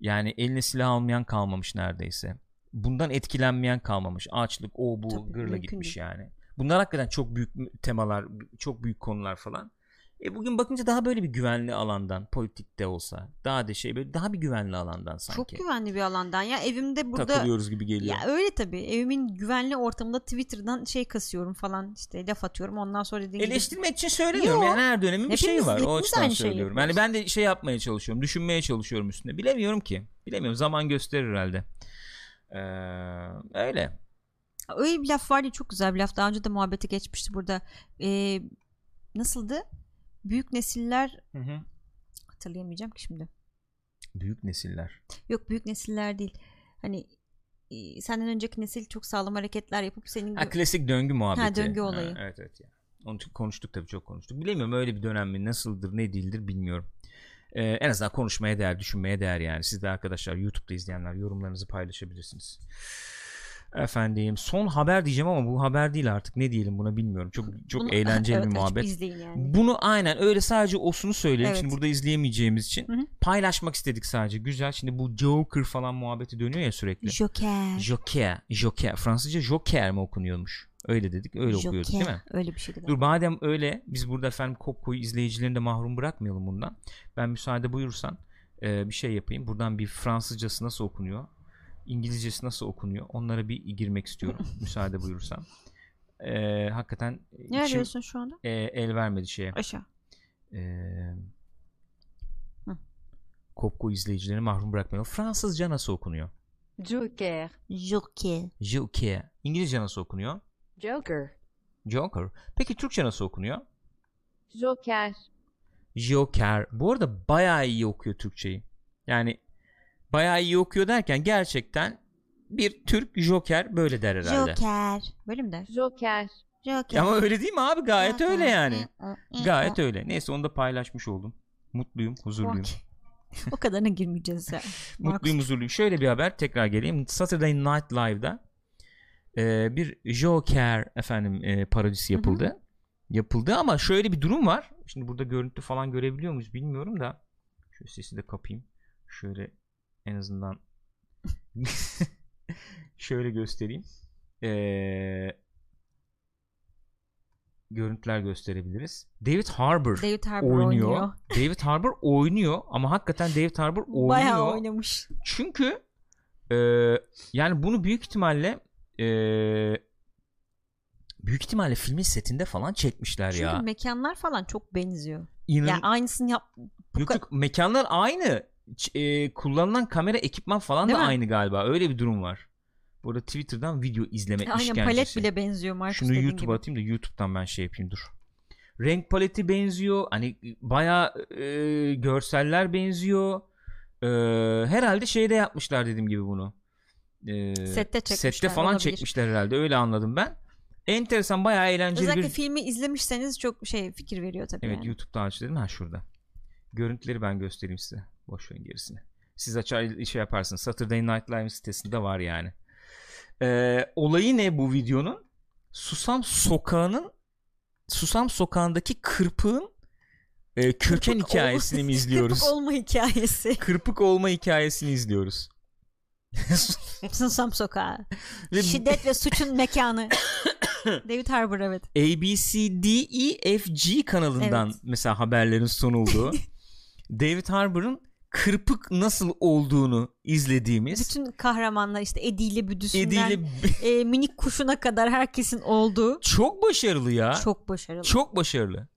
Speaker 1: Yani eline silah almayan kalmamış neredeyse. Bundan etkilenmeyen kalmamış. Açlık o bu
Speaker 2: Tabii,
Speaker 1: gırla gitmiş
Speaker 2: değil.
Speaker 1: yani. Bunlar hakikaten çok büyük temalar çok büyük konular falan e bugün bakınca daha böyle bir güvenli alandan politikte olsa daha da şey böyle daha bir güvenli alandan sanki
Speaker 2: Çok güvenli bir alandan ya evimde burada
Speaker 1: takılıyoruz gibi geliyor.
Speaker 2: ya öyle tabii evimin güvenli ortamında Twitter'dan şey kasıyorum falan işte laf atıyorum ondan sonra dediğim gibi
Speaker 1: Eleştirmek için söylemiyorum
Speaker 2: Yo.
Speaker 1: yani her dönemin bir şeyi var o açıdan söylüyorum. Yani
Speaker 2: yapıyoruz.
Speaker 1: ben de şey yapmaya çalışıyorum düşünmeye çalışıyorum üstüne bilemiyorum ki bilemiyorum zaman gösterir herhalde. Ee, öyle.
Speaker 2: öyle bir laf var ya çok güzel bir laf daha önce de muhabbeti geçmişti burada Ee, nasıldı büyük nesiller
Speaker 1: Hı hı.
Speaker 2: hatırlayamayacağım ki şimdi
Speaker 1: Büyük nesiller.
Speaker 2: yok büyük nesiller değil hani e, senden önceki nesil çok sağlam hareketler yapıp senin
Speaker 1: Ha, klasik döngü muhabbeti.
Speaker 2: Ha, döngü olayı.
Speaker 1: evet evet. Yani. Onu konuştuk tabii çok konuştuk. Bilemiyorum öyle bir dönem mi nasıldır ne değildir bilmiyorum. Ee, en azından konuşmaya değer düşünmeye değer yani. Siz de arkadaşlar YouTube'da izleyenler yorumlarınızı paylaşabilirsiniz. Efendim son haber diyeceğim ama bu haber değil artık ne diyelim buna bilmiyorum. Çok çok
Speaker 2: Bunu-
Speaker 1: eğlenceli
Speaker 2: evet,
Speaker 1: bir muhabbet.
Speaker 2: yani.
Speaker 1: Bunu aynen öyle sadece osunu söyleyeyim.
Speaker 2: Evet.
Speaker 1: Şimdi burada izleyemeyeceğimiz için
Speaker 2: Hı hı.
Speaker 1: paylaşmak istedik sadece. Güzel. Şimdi bu Joker falan muhabbeti dönüyor ya sürekli.
Speaker 2: Joker.
Speaker 1: Joker. Joker. Fransızca Joker mi okunuyormuş? Öyle dedik. Öyle okuyorduk değil mi?
Speaker 2: Öyle bir şeydi.
Speaker 1: Dur madem öyle biz burada efendim Kopko'yu izleyicilerini de mahrum bırakmayalım bundan. Ben müsaade buyursan e, bir şey yapayım. Buradan bir Fransızcası nasıl okunuyor? İngilizcesi nasıl okunuyor? Onlara bir girmek istiyorum. müsaade buyursan. E, hakikaten
Speaker 2: Ne
Speaker 1: içim,
Speaker 2: arıyorsun şu anda?
Speaker 1: e, el vermedi şeye.
Speaker 2: Aşağı.
Speaker 1: E,
Speaker 2: Hı.
Speaker 1: Kopko izleyicilerini mahrum bırakmayalım. Fransızca nasıl okunuyor?
Speaker 3: Joker.
Speaker 2: Joker.
Speaker 1: Joker. İngilizce nasıl okunuyor?
Speaker 3: Joker.
Speaker 1: Joker. Peki Türkçe nasıl okunuyor?
Speaker 3: Joker.
Speaker 1: Joker. Bu arada bayağı iyi okuyor Türkçeyi. Yani bayağı iyi okuyor derken gerçekten bir Türk Joker böyle der herhalde.
Speaker 2: Joker. Böyle mi der?
Speaker 3: Joker.
Speaker 2: Joker.
Speaker 1: Ama öyle değil mi abi? Gayet
Speaker 2: Joker.
Speaker 1: öyle yani. Gayet öyle. Neyse onu da paylaşmış oldum. Mutluyum, huzurluyum.
Speaker 2: o kadarına girmeyeceğiz ya.
Speaker 1: Mutluyum, huzurluyum. Şöyle bir haber tekrar geleyim. Saturday Night Live'da e, bir Joker efendim e, parodisi yapıldı. Yapıldı ama şöyle bir durum var. Şimdi burada görüntü falan görebiliyor muyuz bilmiyorum da. Şöyle sesi de kapayım. Şöyle en azından şöyle göstereyim. Ee, görüntüler gösterebiliriz. David Harbour
Speaker 2: David Harbour
Speaker 1: oynuyor.
Speaker 2: oynuyor.
Speaker 1: David Harbour oynuyor ama hakikaten David Harbour oynuyor.
Speaker 2: Bayağı oynamış.
Speaker 1: Çünkü e, yani bunu büyük ihtimalle e, büyük ihtimalle filmin setinde falan çekmişler
Speaker 2: Çünkü
Speaker 1: ya.
Speaker 2: mekanlar falan çok benziyor.
Speaker 1: İnan
Speaker 2: Yani aynısını yap.
Speaker 1: yok, yok, mekanlar aynı. E, kullanılan kamera ekipman falan
Speaker 2: Değil
Speaker 1: da
Speaker 2: mi?
Speaker 1: aynı galiba. Öyle bir durum var. Burada Twitter'dan video izleme
Speaker 2: Aynen
Speaker 1: işkencesi.
Speaker 2: palet bile benziyor Marcus
Speaker 1: Şunu YouTube'a
Speaker 2: gibi.
Speaker 1: atayım da YouTube'dan ben şey yapayım dur. Renk paleti benziyor. Hani baya görseller benziyor. E, herhalde şeyde yapmışlar dediğim gibi bunu. E,
Speaker 2: Sette çekmişler,
Speaker 1: Sette falan
Speaker 2: olabilir.
Speaker 1: çekmişler herhalde. Öyle anladım ben. Enteresan bayağı eğlenceli
Speaker 2: Özellikle
Speaker 1: bir...
Speaker 2: filmi izlemişseniz çok şey fikir veriyor tabii
Speaker 1: Evet
Speaker 2: yani.
Speaker 1: YouTube'da aç dedim ha şurada. Görüntüleri ben göstereyim size. Boş verin gerisini. Siz açar şey yaparsınız. Saturday Night Live sitesinde var yani. Ee, olayı ne bu videonun? Susam Sokağı'nın Susam Sokağı'ndaki kırpığın e, köken
Speaker 2: Kırpık
Speaker 1: hikayesini
Speaker 2: olma-
Speaker 1: mi izliyoruz?
Speaker 2: Kırpık olma hikayesi.
Speaker 1: Kırpık olma hikayesini izliyoruz.
Speaker 2: Susam sokağı.
Speaker 1: Ve
Speaker 2: Şiddet ve suçun mekanı. David Harbour evet.
Speaker 1: ABCDEFG kanalından
Speaker 2: Evet.
Speaker 1: mesela haberlerin sunulduğu David Harbour'ın kırpık nasıl olduğunu izlediğimiz
Speaker 2: Bütün kahramanlar işte Eddie ile Büdüsü'nden
Speaker 1: Ediyle
Speaker 2: e, minik kuşuna kadar herkesin olduğu
Speaker 1: çok başarılı ya. Çok,
Speaker 2: çok başarılı.
Speaker 1: başarılı.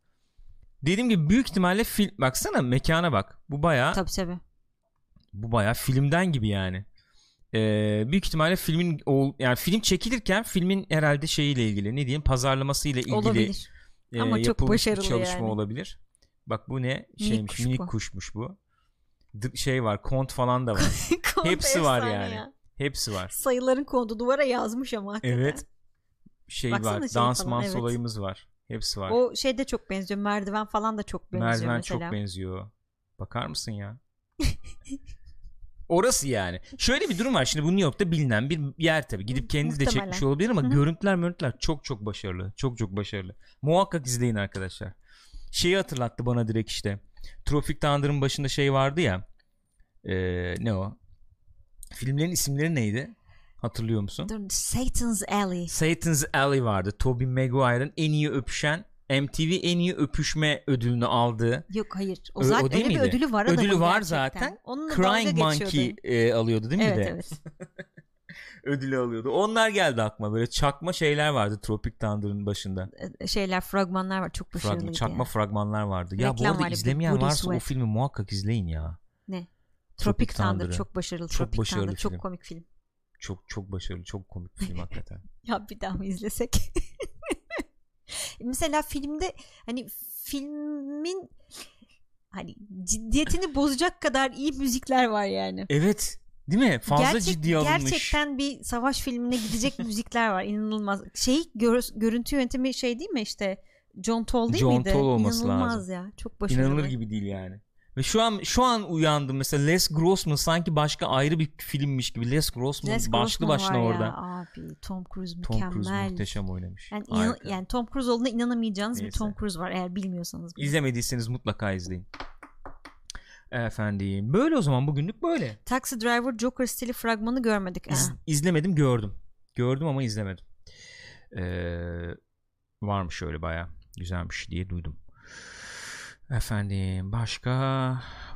Speaker 1: Dediğim gibi büyük ihtimalle film baksana mekana bak. Bu baya
Speaker 2: Tabii tabii.
Speaker 1: bu baya filmden gibi yani. Ee, büyük ihtimalle filmin ol- yani film çekilirken filmin herhalde şeyiyle ilgili ne diyeyim pazarlamasıyla ilgili
Speaker 2: Olabilir.
Speaker 1: e,
Speaker 2: Ama çok
Speaker 1: yapılmış bir
Speaker 2: başarılı
Speaker 1: çalışma
Speaker 2: yani.
Speaker 1: olabilir. Bak bu ne? Şeymiş,
Speaker 2: kuş
Speaker 1: minik
Speaker 2: bu.
Speaker 1: kuşmuş bu. Şey var, kont falan da var. Hepsi var yani.
Speaker 2: ya.
Speaker 1: Hepsi var.
Speaker 2: Sayıların kondu duvara yazmış ama hakikaten.
Speaker 1: Evet. Şey
Speaker 2: Baksana
Speaker 1: var,
Speaker 2: şey
Speaker 1: dans mans
Speaker 2: evet.
Speaker 1: olayımız var. Hepsi var.
Speaker 2: O şeyde çok benziyor. Merdiven falan da çok benziyor
Speaker 1: Merdiven
Speaker 2: mesela.
Speaker 1: çok benziyor. Bakar mısın ya? Orası yani. Şöyle bir durum var. Şimdi bu New York'ta bilinen bir yer tabii. Gidip kendiniz de çekmiş olabilir ama görüntüler görüntüler çok çok başarılı. Çok çok başarılı. Muhakkak izleyin arkadaşlar. Şeyi hatırlattı bana direkt işte. Tropic Thunder'ın başında şey vardı ya. Ee, ne o? Filmlerin isimleri neydi? Hatırlıyor musun?
Speaker 2: Dur, Satan's Alley.
Speaker 1: Satan's Alley vardı. Tobey Maguire'ın en iyi öpüşen MTV en iyi öpüşme ödülünü aldığı.
Speaker 2: Yok hayır. O
Speaker 1: Ö-
Speaker 2: zaten
Speaker 1: o değil
Speaker 2: öyle bir
Speaker 1: miydi?
Speaker 2: ödülü var
Speaker 1: Ödülü var
Speaker 2: gerçekten.
Speaker 1: zaten.
Speaker 2: Onunla
Speaker 1: Crying Monkey e, alıyordu değil mi
Speaker 2: Evet
Speaker 1: bir de?
Speaker 2: evet.
Speaker 1: Ödülü alıyordu. Onlar geldi aklıma. Böyle çakma şeyler vardı Tropic Thunder'ın başında.
Speaker 2: E, Şeyler fragmanlar var çok başarılıydı.
Speaker 1: çakma
Speaker 2: ya.
Speaker 1: fragmanlar vardı. Ya bu
Speaker 2: Reklam
Speaker 1: arada
Speaker 2: var
Speaker 1: izlemeyen varsa o
Speaker 2: Sweat.
Speaker 1: filmi muhakkak izleyin ya.
Speaker 2: Ne?
Speaker 1: Tropic
Speaker 2: Tropic Thunder
Speaker 1: Thunder'ı.
Speaker 2: çok başarılı.
Speaker 1: Çok
Speaker 2: Tropic
Speaker 1: başarılı
Speaker 2: Thunder çok
Speaker 1: film.
Speaker 2: komik film.
Speaker 1: Çok çok başarılı, çok komik film hakikaten.
Speaker 2: Ya bir daha mı izlesek? Mesela filmde hani filmin hani ciddiyetini bozacak kadar iyi müzikler var yani.
Speaker 1: Evet. Değil mi? Fazla
Speaker 2: Gerçek-
Speaker 1: ciddiye alınmış.
Speaker 2: Gerçekten bir savaş filmine gidecek müzikler var. İnanılmaz. Şey gör- görüntü yönetimi şey değil mi işte John Toll değil
Speaker 1: John
Speaker 2: miydi?
Speaker 1: Toll olması
Speaker 2: İnanılmaz
Speaker 1: lazım.
Speaker 2: ya. Çok başarılı.
Speaker 1: İnanılır gibi değil yani. Ve şu an şu an uyandım mesela Les Grossman sanki başka ayrı bir filmmiş gibi. Les Grossman
Speaker 2: Les
Speaker 1: başlı
Speaker 2: Grossman
Speaker 1: başına
Speaker 2: var
Speaker 1: orada.
Speaker 2: Ya, abi Tom Cruise
Speaker 1: Tom
Speaker 2: mükemmel.
Speaker 1: Cruise muhteşem oynamış.
Speaker 2: Yani, inan- yani Tom Cruise olduğuna inanamayacağınız bir
Speaker 1: Neyse.
Speaker 2: Tom Cruise var eğer bilmiyorsanız. bile.
Speaker 1: İzlemediyseniz mutlaka izleyin. Efendim. Böyle o zaman bugünlük böyle.
Speaker 2: Taxi Driver Joker stili fragmanı görmedik.
Speaker 1: İz-
Speaker 2: Ha.
Speaker 1: izlemedim gördüm. Gördüm ama izlemedim. Ee, varmış öyle baya güzelmiş diye duydum. Efendim başka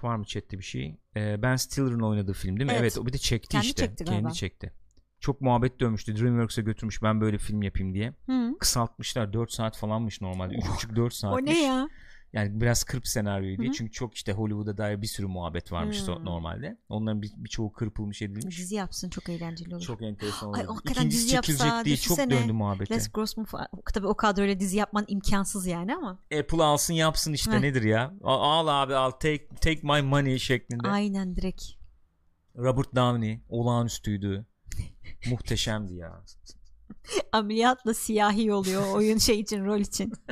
Speaker 1: var mı chatte bir şey? Ee, ben Stiller'ın oynadığı film değil mi?
Speaker 2: Evet.
Speaker 1: Evet, o bir de çekti
Speaker 2: Kendi
Speaker 1: işte.
Speaker 2: çekti galiba.
Speaker 1: Kendi çekti. Çok muhabbet dönmüştü. Dreamworks'e götürmüş ben böyle film yapayım diye.
Speaker 2: Hı.
Speaker 1: Kısaltmışlar 4 saat falanmış normalde. 3,5-4 saatmiş.
Speaker 2: O ne ya?
Speaker 1: Yani biraz kırp senaryoyu diye.
Speaker 2: Hı hı.
Speaker 1: Çünkü çok işte Hollywood'a dair bir sürü muhabbet varmış so-
Speaker 2: Hmm.
Speaker 1: normalde. Onların bir, birçoğu kırpılmış edilmiş.
Speaker 2: Dizi yapsın çok eğlenceli olur.
Speaker 1: Çok enteresan
Speaker 2: Ay,
Speaker 1: oldu.
Speaker 2: hakikaten
Speaker 1: İkincisi
Speaker 2: dizi yapsa,
Speaker 1: çekilecek diye çok döndü muhabbeti.
Speaker 2: Les Grossman tabii o kadroyla dizi yapman imkansız yani ama.
Speaker 1: Apple alsın yapsın işte
Speaker 2: Heh.
Speaker 1: nedir ya? Al, al abi al take, take my money şeklinde.
Speaker 2: Aynen direkt.
Speaker 1: Robert Downey olağanüstüydü. Muhteşemdi ya.
Speaker 2: Ameliyatla siyahi oluyor oyun şey için rol için.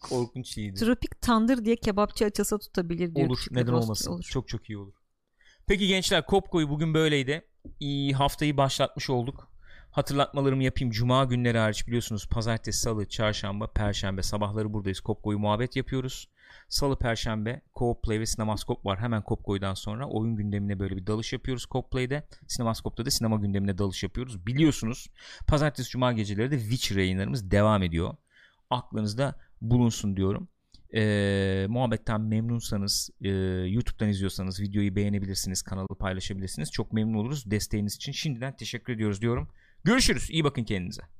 Speaker 1: Korkunç iyiydi.
Speaker 2: Tropic Thunder diye kebapçı açılsa tutabilir diyor.
Speaker 1: Olur neden olmasın.
Speaker 2: Olur.
Speaker 1: Çok çok iyi olur. Peki gençler Kopko'yu bugün böyleydi. İyi haftayı başlatmış olduk. Hatırlatmalarımı yapayım. Cuma günleri hariç biliyorsunuz pazartesi, salı, çarşamba, perşembe sabahları buradayız. Kopko'yu muhabbet yapıyoruz. Salı, perşembe Co-op Play ve Sinemaskop var. Hemen Kopko'ydan sonra oyun gündemine böyle bir dalış yapıyoruz Co-op Play'de. Sinemaskop'ta da sinema gündemine dalış yapıyoruz. Biliyorsunuz pazartesi, cuma geceleri de Witcher yayınlarımız devam ediyor. Aklınızda bulunsun diyorum. Ee, muhabbetten memnunsanız e, YouTube'dan izliyorsanız videoyu beğenebilirsiniz kanalı paylaşabilirsiniz. Çok memnun oluruz desteğiniz için. Şimdiden teşekkür ediyoruz diyorum. Görüşürüz. İyi bakın kendinize